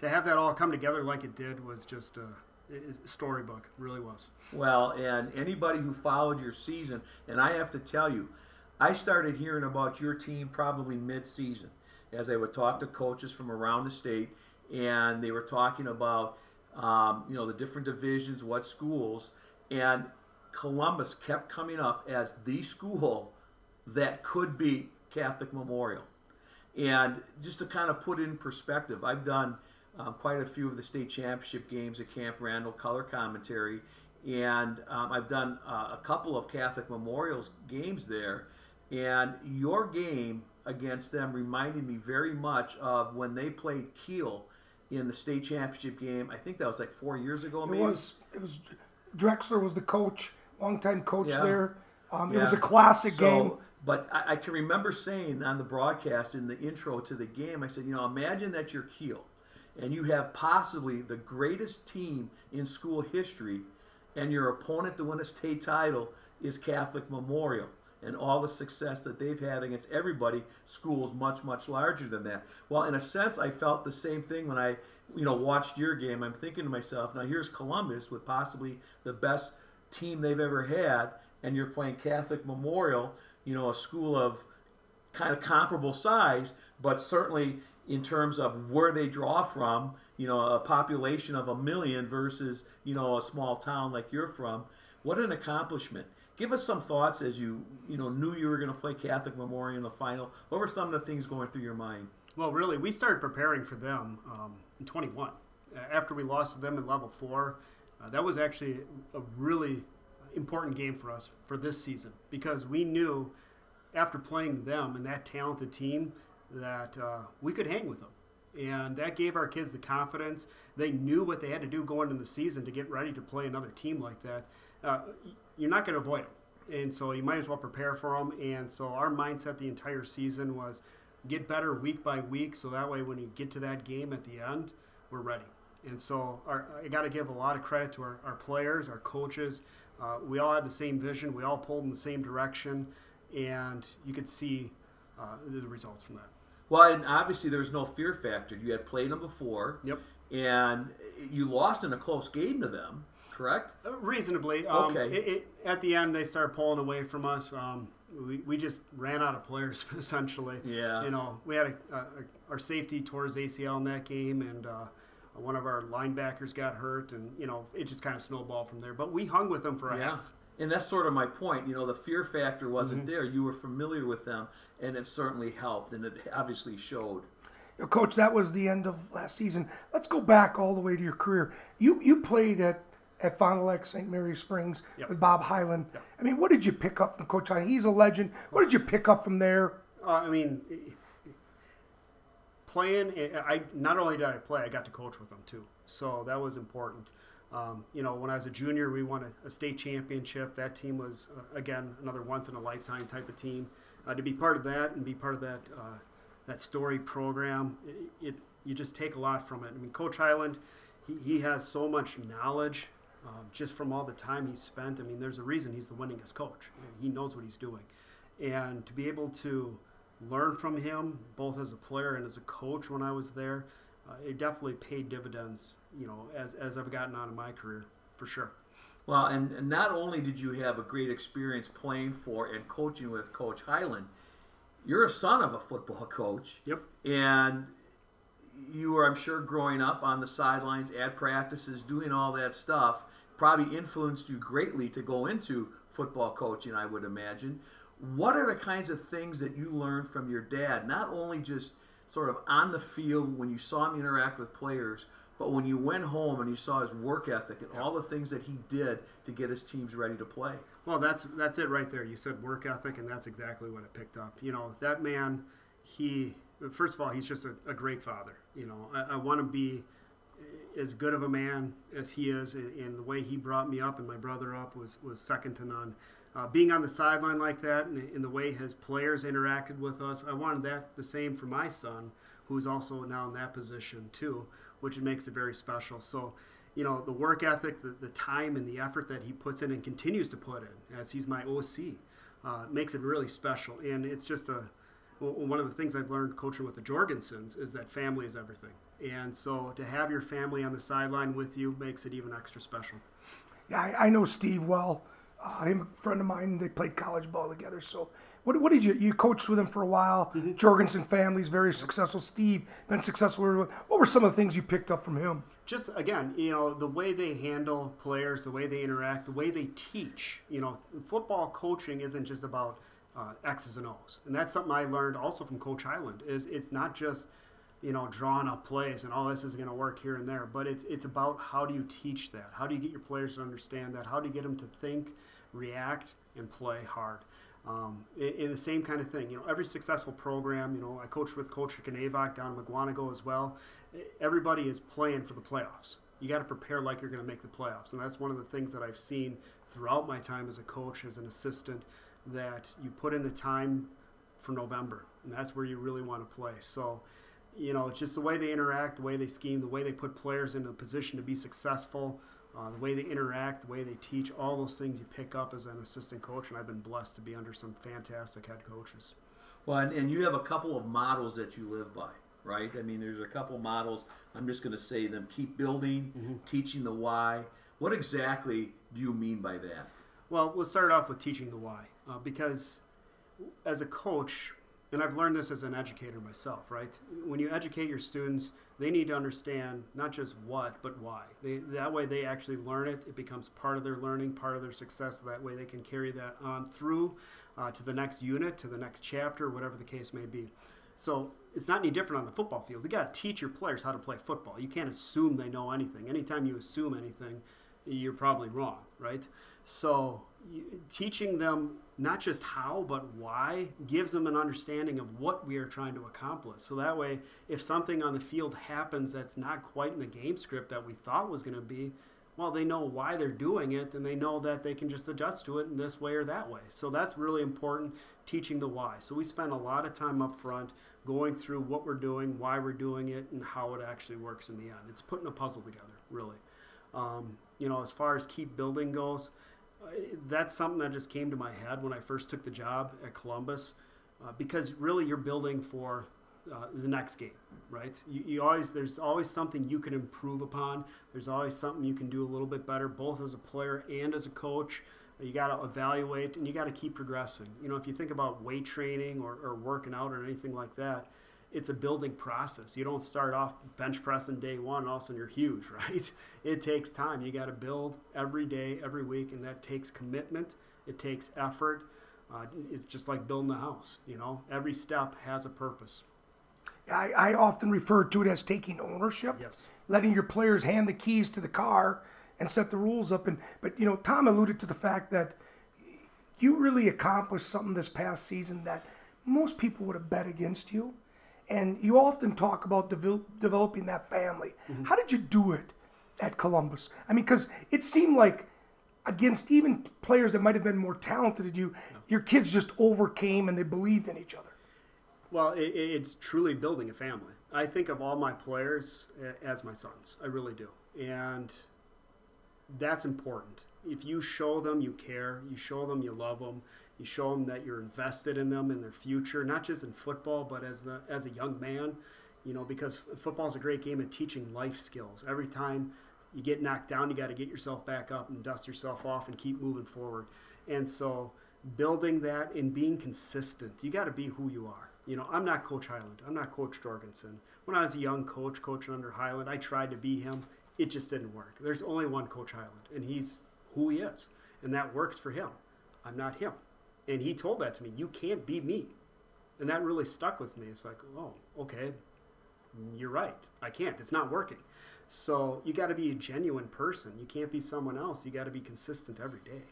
to have that all come together like it did was just a, a storybook. Really was. Well, and anybody who followed your season, and I have to tell you, I started hearing about your team probably mid-season, as I would talk to coaches from around the state, and they were talking about, um, you know, the different divisions, what schools, and Columbus kept coming up as the school that could be Catholic Memorial. And just to kind of put in perspective, I've done um, quite a few of the state championship games at Camp Randall, color commentary, and um, I've done uh, a couple of Catholic Memorials games there. And your game against them reminded me very much of when they played Kiel in the state championship game. I think that was like four years ago. It maybe. was. It was. Drexler was the coach, longtime coach Yeah. there. Um, It was a classic So, game. But I, I can remember saying on the broadcast in the intro to the game, I said, you know, imagine that you're Kiel, and you have possibly the greatest team in school history, and your opponent to win a state title is Catholic Memorial. And all the success that they've had against everybody, schools much, much larger than that. Well, in a sense, I felt the same thing when I, you know, watched your game. I'm thinking to myself, now here's Columbus with possibly the best team they've ever had, and you're playing Catholic Memorial, you know, a school of kind of comparable size, but certainly in terms of where they draw from, you know, a population of a million versus, you know, a small town like you're from. What an accomplishment. Give us some thoughts as you, you know, knew you were going to play Catholic Memorial in the final. What were some of the things going through your mind? Well, really, we started preparing for them um, in 21. After we lost to them in level four, uh, that was actually a really important game for us for this season because we knew after playing them and that talented team that uh, we could hang with them. And that gave our kids the confidence. They knew what they had to do going into the season to get ready to play another team like that. Uh, you're not going to avoid them. And so you might as well prepare for them. And so our mindset the entire season was get better week by week so that way when you get to that game at the end, we're ready. And so our, I got to give a lot of credit to our, our players, our coaches. Uh, we all had the same vision. We all pulled in the same direction. And you could see uh, the results from that. Well, and obviously there was no fear factor. You had played them before. Yep. And you lost in a close game to them, correct? Uh, reasonably. Um, Okay. It, it, at the end, they started pulling away from us. Um, we, we just ran out of players, essentially. Yeah. You know, we had a, a, our safety tore his ACL in that game, and uh, one of our linebackers got hurt, and, you know, it just kind of snowballed from there. But we hung with them for a Yeah. half. And that's sort of my point. You know, the fear factor wasn't there. You were familiar with them, and it certainly helped, and it obviously showed. You know, Coach, that was the end of last season. Let's go back all the way to your career. You you played at at Fond du Lac St. Mary Springs Yep. with Bob Hyland. I mean, what did you pick up from Coach Hyland? He's a legend. What did you pick up from there? Uh, I mean, playing. I not only did I play, I got to coach with them too. So that was important. Um, you know, when I was a junior, we won a, a state championship. That team was uh, again another once in a lifetime type of team. Uh, to be part of that and be part of that uh, that story program, it, it you just take a lot from it. I mean, Coach Hyland, he, he has so much knowledge um, just from all the time he spent. I mean, there's a reason he's the winningest coach. He knows what he's doing, and to be able to learn from him both as a player and as a coach when I was there, uh, it definitely paid dividends. You know, as as I've gotten on in my career, for sure. Well, and, and not only did you have a great experience playing for and coaching with Coach Hyland, you're a son of a football coach. Yep. And you were, I'm sure, growing up on the sidelines at practices, doing all that stuff, probably influenced you greatly to go into football coaching, I would imagine. What are the kinds of things that you learned from your dad, not only just sort of on the field when you saw him interact with players, but when you went home and you saw his work ethic and all the things that he did to get his teams ready to play? Well, that's that's it right there. You said work ethic, and that's exactly what it picked up. You know, that man, he first of all, he's just a, a great father. You know, I, I want to be as good of a man as he is, and, and the way he brought me up and my brother up was was second to none. Uh, being on the sideline like that, and, and the way his players interacted with us, I wanted that the same for my son, who's also now in that position too, which makes it very special. So you know, the work ethic, the, the time and the effort that he puts in and continues to put in as he's my OC uh, makes it really special. And it's just a one of the things I've learned coaching with the Jorgensens is that family is everything. And so to have your family on the sideline with you makes it even extra special. Yeah, I, I know Steve well. Uh, him a friend of mine. They played college ball together. So, what, what did you you coached with him for a while? Jorgensen family's very successful. Steve been successful. What were some of the things you picked up from him? just again, you know, the way they handle players, the way they interact, the way they teach. You know, football coaching isn't just about uh, X's and O's, and that's something I learned also from Coach Hyland. Is it's not just you know drawing up plays and all this is going to work here and there, but it's it's about how do you teach that? How do you get your players to understand that? How do you get them to think, react, and play hard? Um, in, the same kind of thing, you know, every successful program, you know, I coached with Coach Kanavok down in Mukwonago as well. Everybody is playing for the playoffs. You got to prepare like you're going to make the playoffs, and that's one of the things that I've seen throughout my time as a coach, as an assistant, that you put in the time for November, and that's where you really want to play. So, you know, it's just the way they interact, the way they scheme, the way they put players in a position to be successful, uh, the way they interact, the way they teach, all those things you pick up as an assistant coach, and I've been blessed to be under some fantastic head coaches. Well, and, and you have a couple of models that you live by, right? I mean, there's a couple models. I'm just going to say them keep building, teaching the why. What exactly do you mean by that? Well, let's start off with teaching the why, uh, because as a coach, and I've learned this as an educator myself, right? When you educate your students, they need to understand not just what, but why. They, that way, they actually learn it. It becomes part of their learning, part of their success. That way, they can carry that on through uh, to the next unit, to the next chapter, whatever the case may be. So it's not any different on the football field. You got to teach your players how to play football. You can't assume they know anything. Anytime you assume anything, you're probably wrong, right? So teaching them not just how but why gives them an understanding of what we are trying to accomplish. So that way if something on the field happens that's not quite in the game script that we thought was going to be well they know why they're doing it and they know that they can just adjust to it in this way or that way. So that's really important teaching the why. So we spend a lot of time up front going through what we're doing why we're doing it and how it actually works in the end. It's putting a puzzle together really. Um, you know as far as keep building goes that's something that just came to my head when I first took the job at Columbus, uh, because really you're building for uh, the next game, right? You, you, always there's always something you can improve upon. There's always something you can do a little bit better, both as a player and as a coach. You got to evaluate and you got to keep progressing. You know, if you think about weight training or, or working out or anything like that, it's a building process. You don't start off bench pressing day one, and all of a sudden you're huge, right? It takes time. You got to build every day, every week, and that takes commitment. It takes effort. Uh, it's just like building a house. You know, every step has a purpose. I, I often refer to it as taking ownership. Yes. Letting your players hand the keys to the car and set the rules up. And but you know, Tom alluded to the fact that you really accomplished something this past season that most people would have bet against you and you often talk about developing that family. Mm-hmm. How did you do it at Columbus? I mean, because it seemed like against even players that might have been more talented than you, no. your kids just overcame and they believed in each other. Well, it, it's truly building a family. I think of all my players as my sons. I really do. And that's important. If you show them you care, you show them you love them, you show them that you're invested in them in their future, not just in football, but as the as a young man. You know, because football is a great game of teaching life skills. Every time you get knocked down, you got to get yourself back up and dust yourself off and keep moving forward. And so, building that and being consistent, you got to be who you are. You know, I'm not Coach Hyland. I'm not Coach Jorgensen. When I was a young coach, coaching under Hyland, I tried to be him. It just didn't work. There's only one Coach Hyland, and he's who he is, and that works for him. I'm not him. And he told that to me. You can't be me. And that really stuck with me. It's like, oh, okay, you're right. I can't. It's not working. So you got to be a genuine person. You can't be someone else. You got to be consistent every day.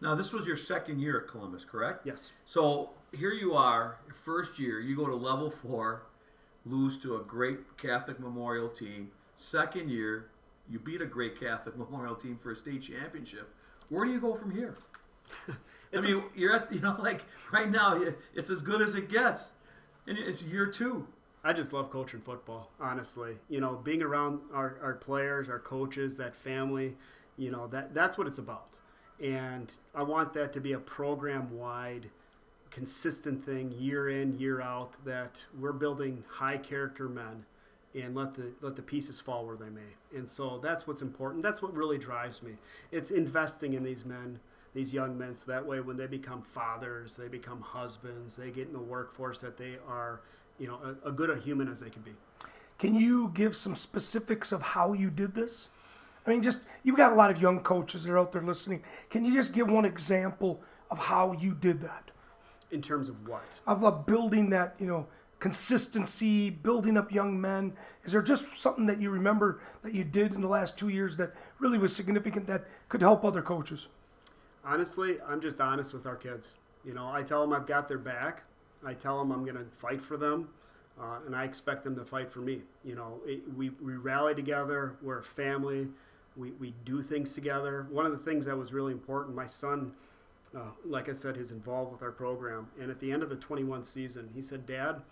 Now, this was your second year at Columbus, correct? Yes. So here you are, first year, you go to level four, lose to a great Catholic Memorial team. Second year, you beat a great Catholic Memorial team for a state championship. Where do you go from here? I mean, a, you're at you know like right now it's as good as it gets, and it's year two. I just love coaching football, honestly. You know, being around our, our players, our coaches, that family, you know, that that's what it's about. And I want that to be a program wide, consistent thing year in, year out, that we're building high character men and let the let the pieces fall where they may. And so that's what's important. That's what really drives me. It's investing in these men these young men so that way when they become fathers they become husbands they get in the workforce that they are you know a, a good a human as they can be. Can you give some specifics of how you did this? I mean just you've got a lot of young coaches that are out there listening. Can you just give one example of how you did that? In terms of what? Of uh, building that you know consistency building up young men. Is there just something that you remember that you did in the last two years that really was significant that could help other coaches honestly, I'm just honest with our kids. You know, I tell them I've got their back. I tell them I'm going to fight for them, uh, and I expect them to fight for me. You know, it, we, we rally together. We're a family. We, we do things together. One of the things that was really important, my son, uh, like I said, is involved with our program. And at the end of the 21 season, he said, Dad,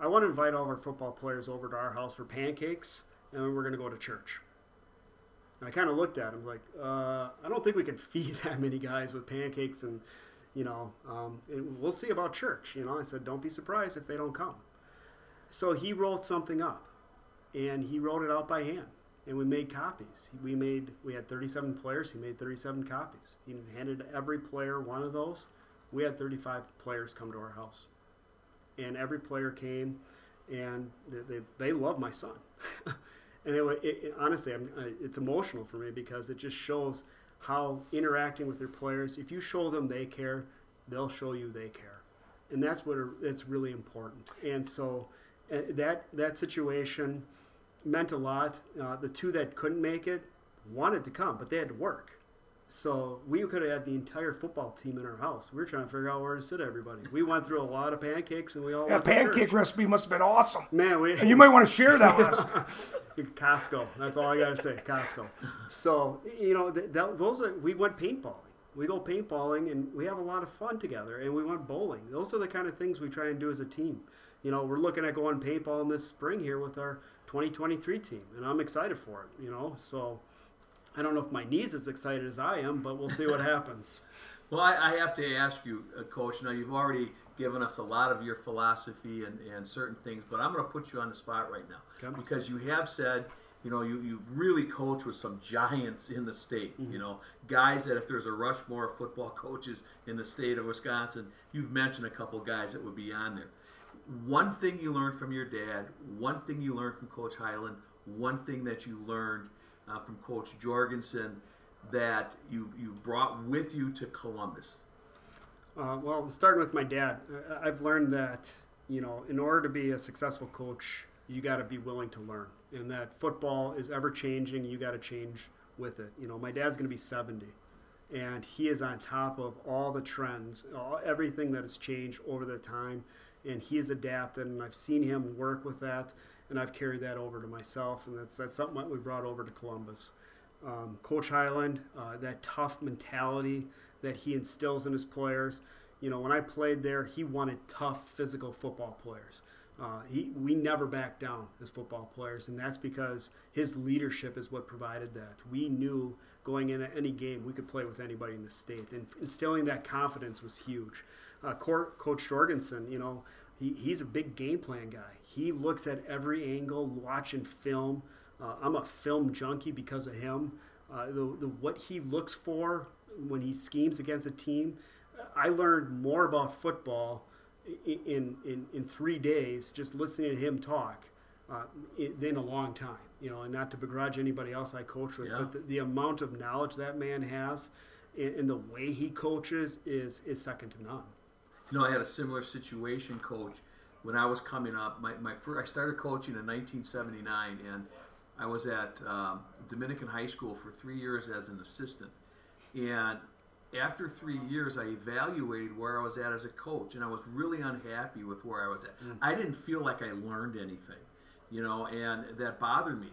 I want to invite all of our football players over to our house for pancakes, and we're going to go to church. And I kind of looked at him like, uh, I don't think we can feed that many guys with pancakes and, you know, um, we'll see about church. You know, I said, don't be surprised if they don't come. So he wrote something up, and he wrote it out by hand. and we made copies. We made we had 37 players. He made 37 copies. He handed every player one of those. We had 35 players come to our house, and every player came, and they they, they love my son. and it, it, it honestly, I'm, it's emotional for me because it just shows how interacting with their players. If you show them they care, they'll show you they care, and that's what it's really important. And so uh, that that situation meant a lot. Uh, the two that couldn't make it wanted to come, but they had to work. So we could have had the entire football team in our house. We were trying to figure out where to sit everybody. We went through a lot of pancakes, and we all That pancake recipe must have been awesome. Man, we And you might want to share that with us. Costco. That's all I gotta say. Costco. So you know, th- that, those are we went paintballing. We go paintballing and we have a lot of fun together. And we went bowling. Those are the kind of things we try and do as a team. You know, we're looking at going paintballing this spring here with our 2023 team, and I'm excited for it. You know, so I don't know if my knees as excited as I am, but we'll see what happens. Well, I, I have to ask you, uh, Coach. Now you've already given us a lot of your philosophy and, and certain things, but I'm going to put you on the spot right now Okay. because you have said, you know, you you've really coached with some giants in the state. You know, guys that if there's a Rushmore of football coaches in the state of Wisconsin, you've mentioned a couple guys that would be on there. One thing you learned from your dad, one thing you learned from Coach Hyland, one thing that you learned uh, from Coach Jorgensen that you you brought with you to Columbus. Uh, well, starting with my dad, I've learned that you know, in order to be a successful coach, you got to be willing to learn, and that football is ever changing. You got to change with it. You know, my dad's going to be seventy, and he is on top of all the trends, all, everything that has changed over the time, and he has adapted. And I've seen him work with that, and I've carried that over to myself, and that's that's something that we brought over to Columbus. Um, Coach Hyland, uh, that tough mentality that he instills in his players. You know, when I played there, he wanted tough physical football players. Uh, he, we never backed down as football players, and that's because his leadership is what provided that. We knew going into any game we could play with anybody in the state, and instilling that confidence was huge. Uh, Coach Jorgensen, you know, he, he's a big game plan guy. He looks at every angle, watching film. Uh, I'm a film junkie because of him. Uh, the, the what he looks for when he schemes against a team. I learned more about football in in, in three days just listening to him talk uh, i- than a long time. You know, and not to begrudge anybody else I coach with, Yeah. but the, the amount of knowledge that man has and, and the way he coaches is is second to none. You know, I had a similar situation, Coach, when I was coming up. My, my first, I started coaching in 1979, and I was at um, Dominican High School for three years as an assistant. And after three years, I evaluated where I was at as a coach, and I was really unhappy with where I was at. I didn't feel like I learned anything, you know, and that bothered me.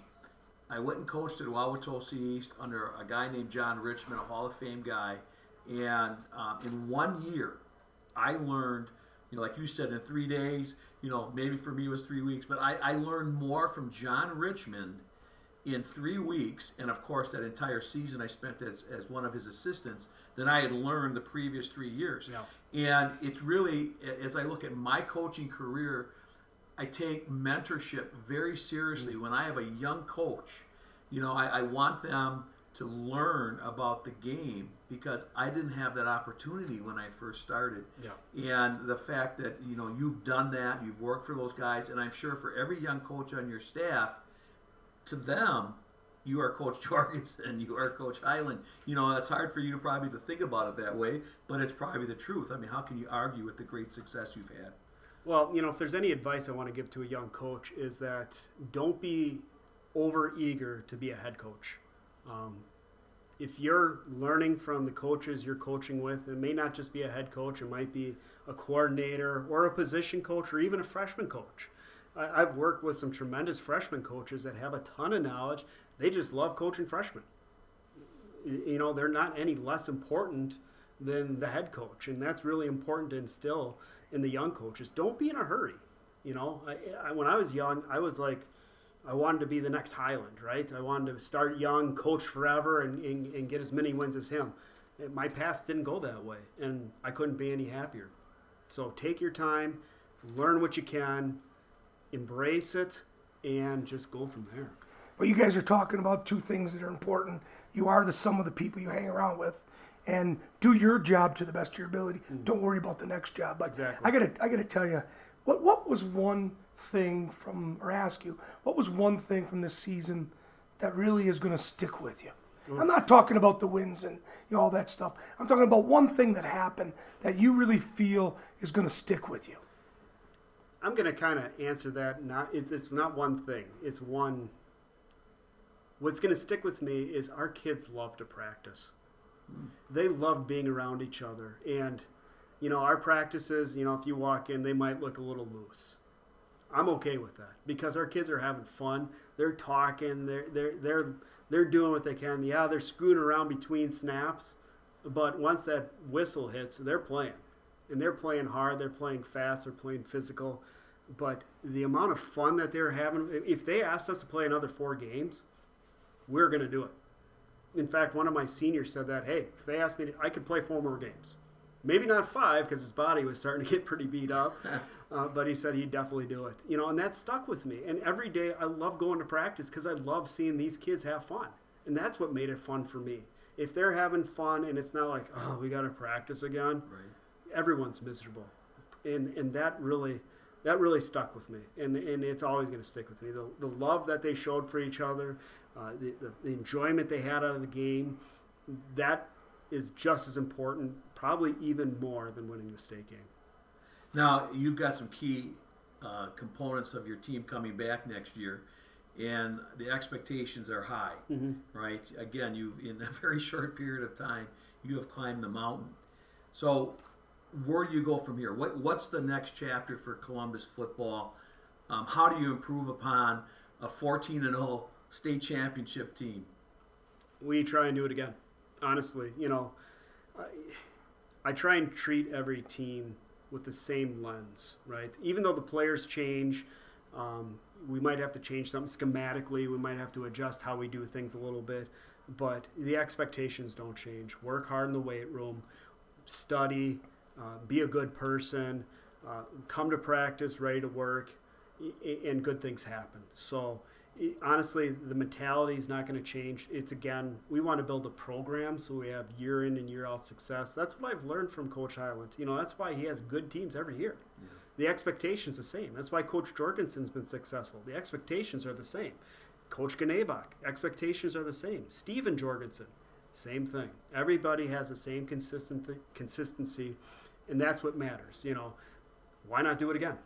I went and coached at Wauwatosa East under a guy named John Richmond, a Hall of Fame guy, and um, in one year, I learned, you know, like you said, in three days, you know, maybe for me it was three weeks, but I, I learned more from John Richmond in three weeks, and of course that entire season I spent as, as one of his assistants than I had learned the previous three years. Yeah. And it's really, as I look at my coaching career, I take mentorship very seriously. Mm. When I have a young coach, you know, I, I want them to learn about the game because I didn't have that opportunity when I first started. Yeah. And the fact that, you know, you've done that, you've worked for those guys, and I'm sure for every young coach on your staff, to them, you are Coach Jorgensen, you are Coach Hyland. You know, it's hard for you to probably to think about it that way, but it's probably the truth. I mean, how can you argue with the great success you've had? Well, you know, if there's any advice I want to give to a young coach is that don't be over eager to be a head coach. Um, if you're learning from the coaches you're coaching with, it may not just be a head coach, it might be a coordinator or a position coach or even a freshman coach. I, I've worked with some tremendous freshman coaches that have a ton of knowledge. They just love coaching freshmen. You know, they're not any less important than the head coach, and that's really important to instill in the young coaches. Don't be in a hurry. You know, I, I, when I was young, I was like, I wanted to be the next Hyland, right? I wanted to start young, coach forever, and, and, and get as many wins as him. And My path didn't go that way, and I couldn't be any happier. So take your time, learn what you can, embrace it, and just go from there. Well, you guys are talking about two things that are important. You are the sum of the people you hang around with, and do your job to the best of your ability. Mm-hmm. Don't worry about the next job. But Exactly. I gotta, I gotta tell you, what what was one thing from, or ask you, what was one thing from this season that really is going to stick with you? I'm not talking about the wins and you know, all that stuff. I'm talking about one thing that happened that you really feel is going to stick with you. I'm going to kind of answer that. Not it's, it's not one thing. It's one. What's going to stick with me is our kids love to practice. Hmm. They love being around each other, and you know our practices. You know, if you walk in, they might look a little loose. I'm okay with that because our kids are having fun. They're talking. They're they're they're they're doing what they can. Yeah, they're screwing around between snaps, but once that whistle hits, they're playing, and they're playing hard. They're playing fast. They're playing physical. But the amount of fun that they're having, if they asked us to play another four games, we're going to do it. In fact, one of my seniors said that, hey, if they asked me, to, I could play four more games. Maybe not five because his body was starting to get pretty beat up, uh, but he said he'd definitely do it. You know, and that stuck with me. And every day I love going to practice because I love seeing these kids have fun, and that's what made it fun for me. If they're having fun and it's not like, oh, we got to practice again, Right. everyone's miserable, and and that really that really stuck with me, and and it's always going to stick with me. The, the love that they showed for each other, uh, the, the the enjoyment they had out of the game, that is just as important, probably even more than winning the state game. Now you've got some key uh, components of your team coming back next year, and the expectations are high. Right? Again, you in a very short period of time, you have climbed the mountain. So, where do you go from here? What What's the next chapter for Columbus football? Um, how do you improve upon a 14 and 0 state championship team? we try and do it again. Honestly, you know, I, I try and treat every team with the same lens, right? Even though the players change, um, we might have to change something schematically. We might have to adjust how we do things a little bit, but the expectations don't change. Work hard in the weight room, study, uh, be a good person, uh, come to practice ready to work, and good things happen. So honestly, the mentality is not going to change. It's again, we want to build a program so we have year in and year out success. That's what I've learned from Coach Hyland. You know, that's why he has good teams every year. The expectation's the same. That's why Coach Jorgensen's been successful. The expectations are the same. Coach Ganebach, expectations are the same. Steven Jorgensen, same thing. Everybody has the same consistent consistency, and that's what matters. You know, why not do it again?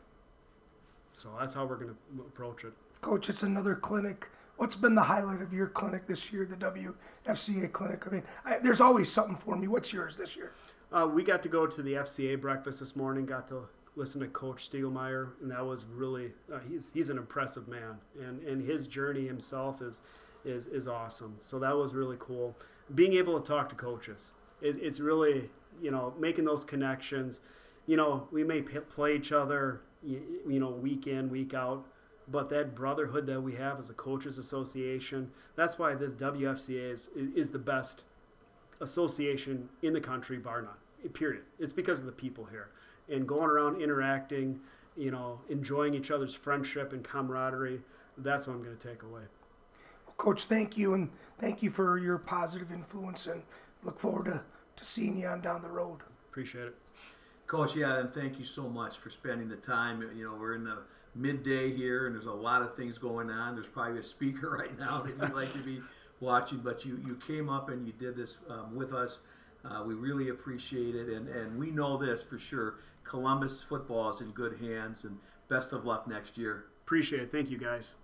So that's how we're going to approach it. Coach, it's another clinic. What's been the highlight of your clinic this year, the WFCA clinic? I mean, I, there's always something for me. What's yours this year? Uh, we got to go to the FCA breakfast this morning. Got to listen to Coach Stiegelmeier, and that was really uh, an impressive man, and and his journey himself is is is awesome. So that was really cool. Being able to talk to coaches, it, it's really you know making those connections. You know, we may p- play each other, you, you know, week in week out, but that brotherhood that we have as a coaches association, that's why this WFCA is is the best association in the country, bar none. Period. It's because of the people here and going around interacting, you know, enjoying each other's friendship and camaraderie. That's what I'm going to take away. Well, Coach, thank you, and thank you for your positive influence, and look forward to, to seeing you on down the road. Appreciate it. Coach, yeah, and thank you so much for spending the time. You know, we're in the midday here, and there's a lot of things going on. There's probably a speaker right now that you'd like to be watching, but you, you came up and you did this um, with us. Uh, we really appreciate it, and, and we know this for sure. Columbus football is in good hands, and best of luck next year. Appreciate it. Thank you, guys.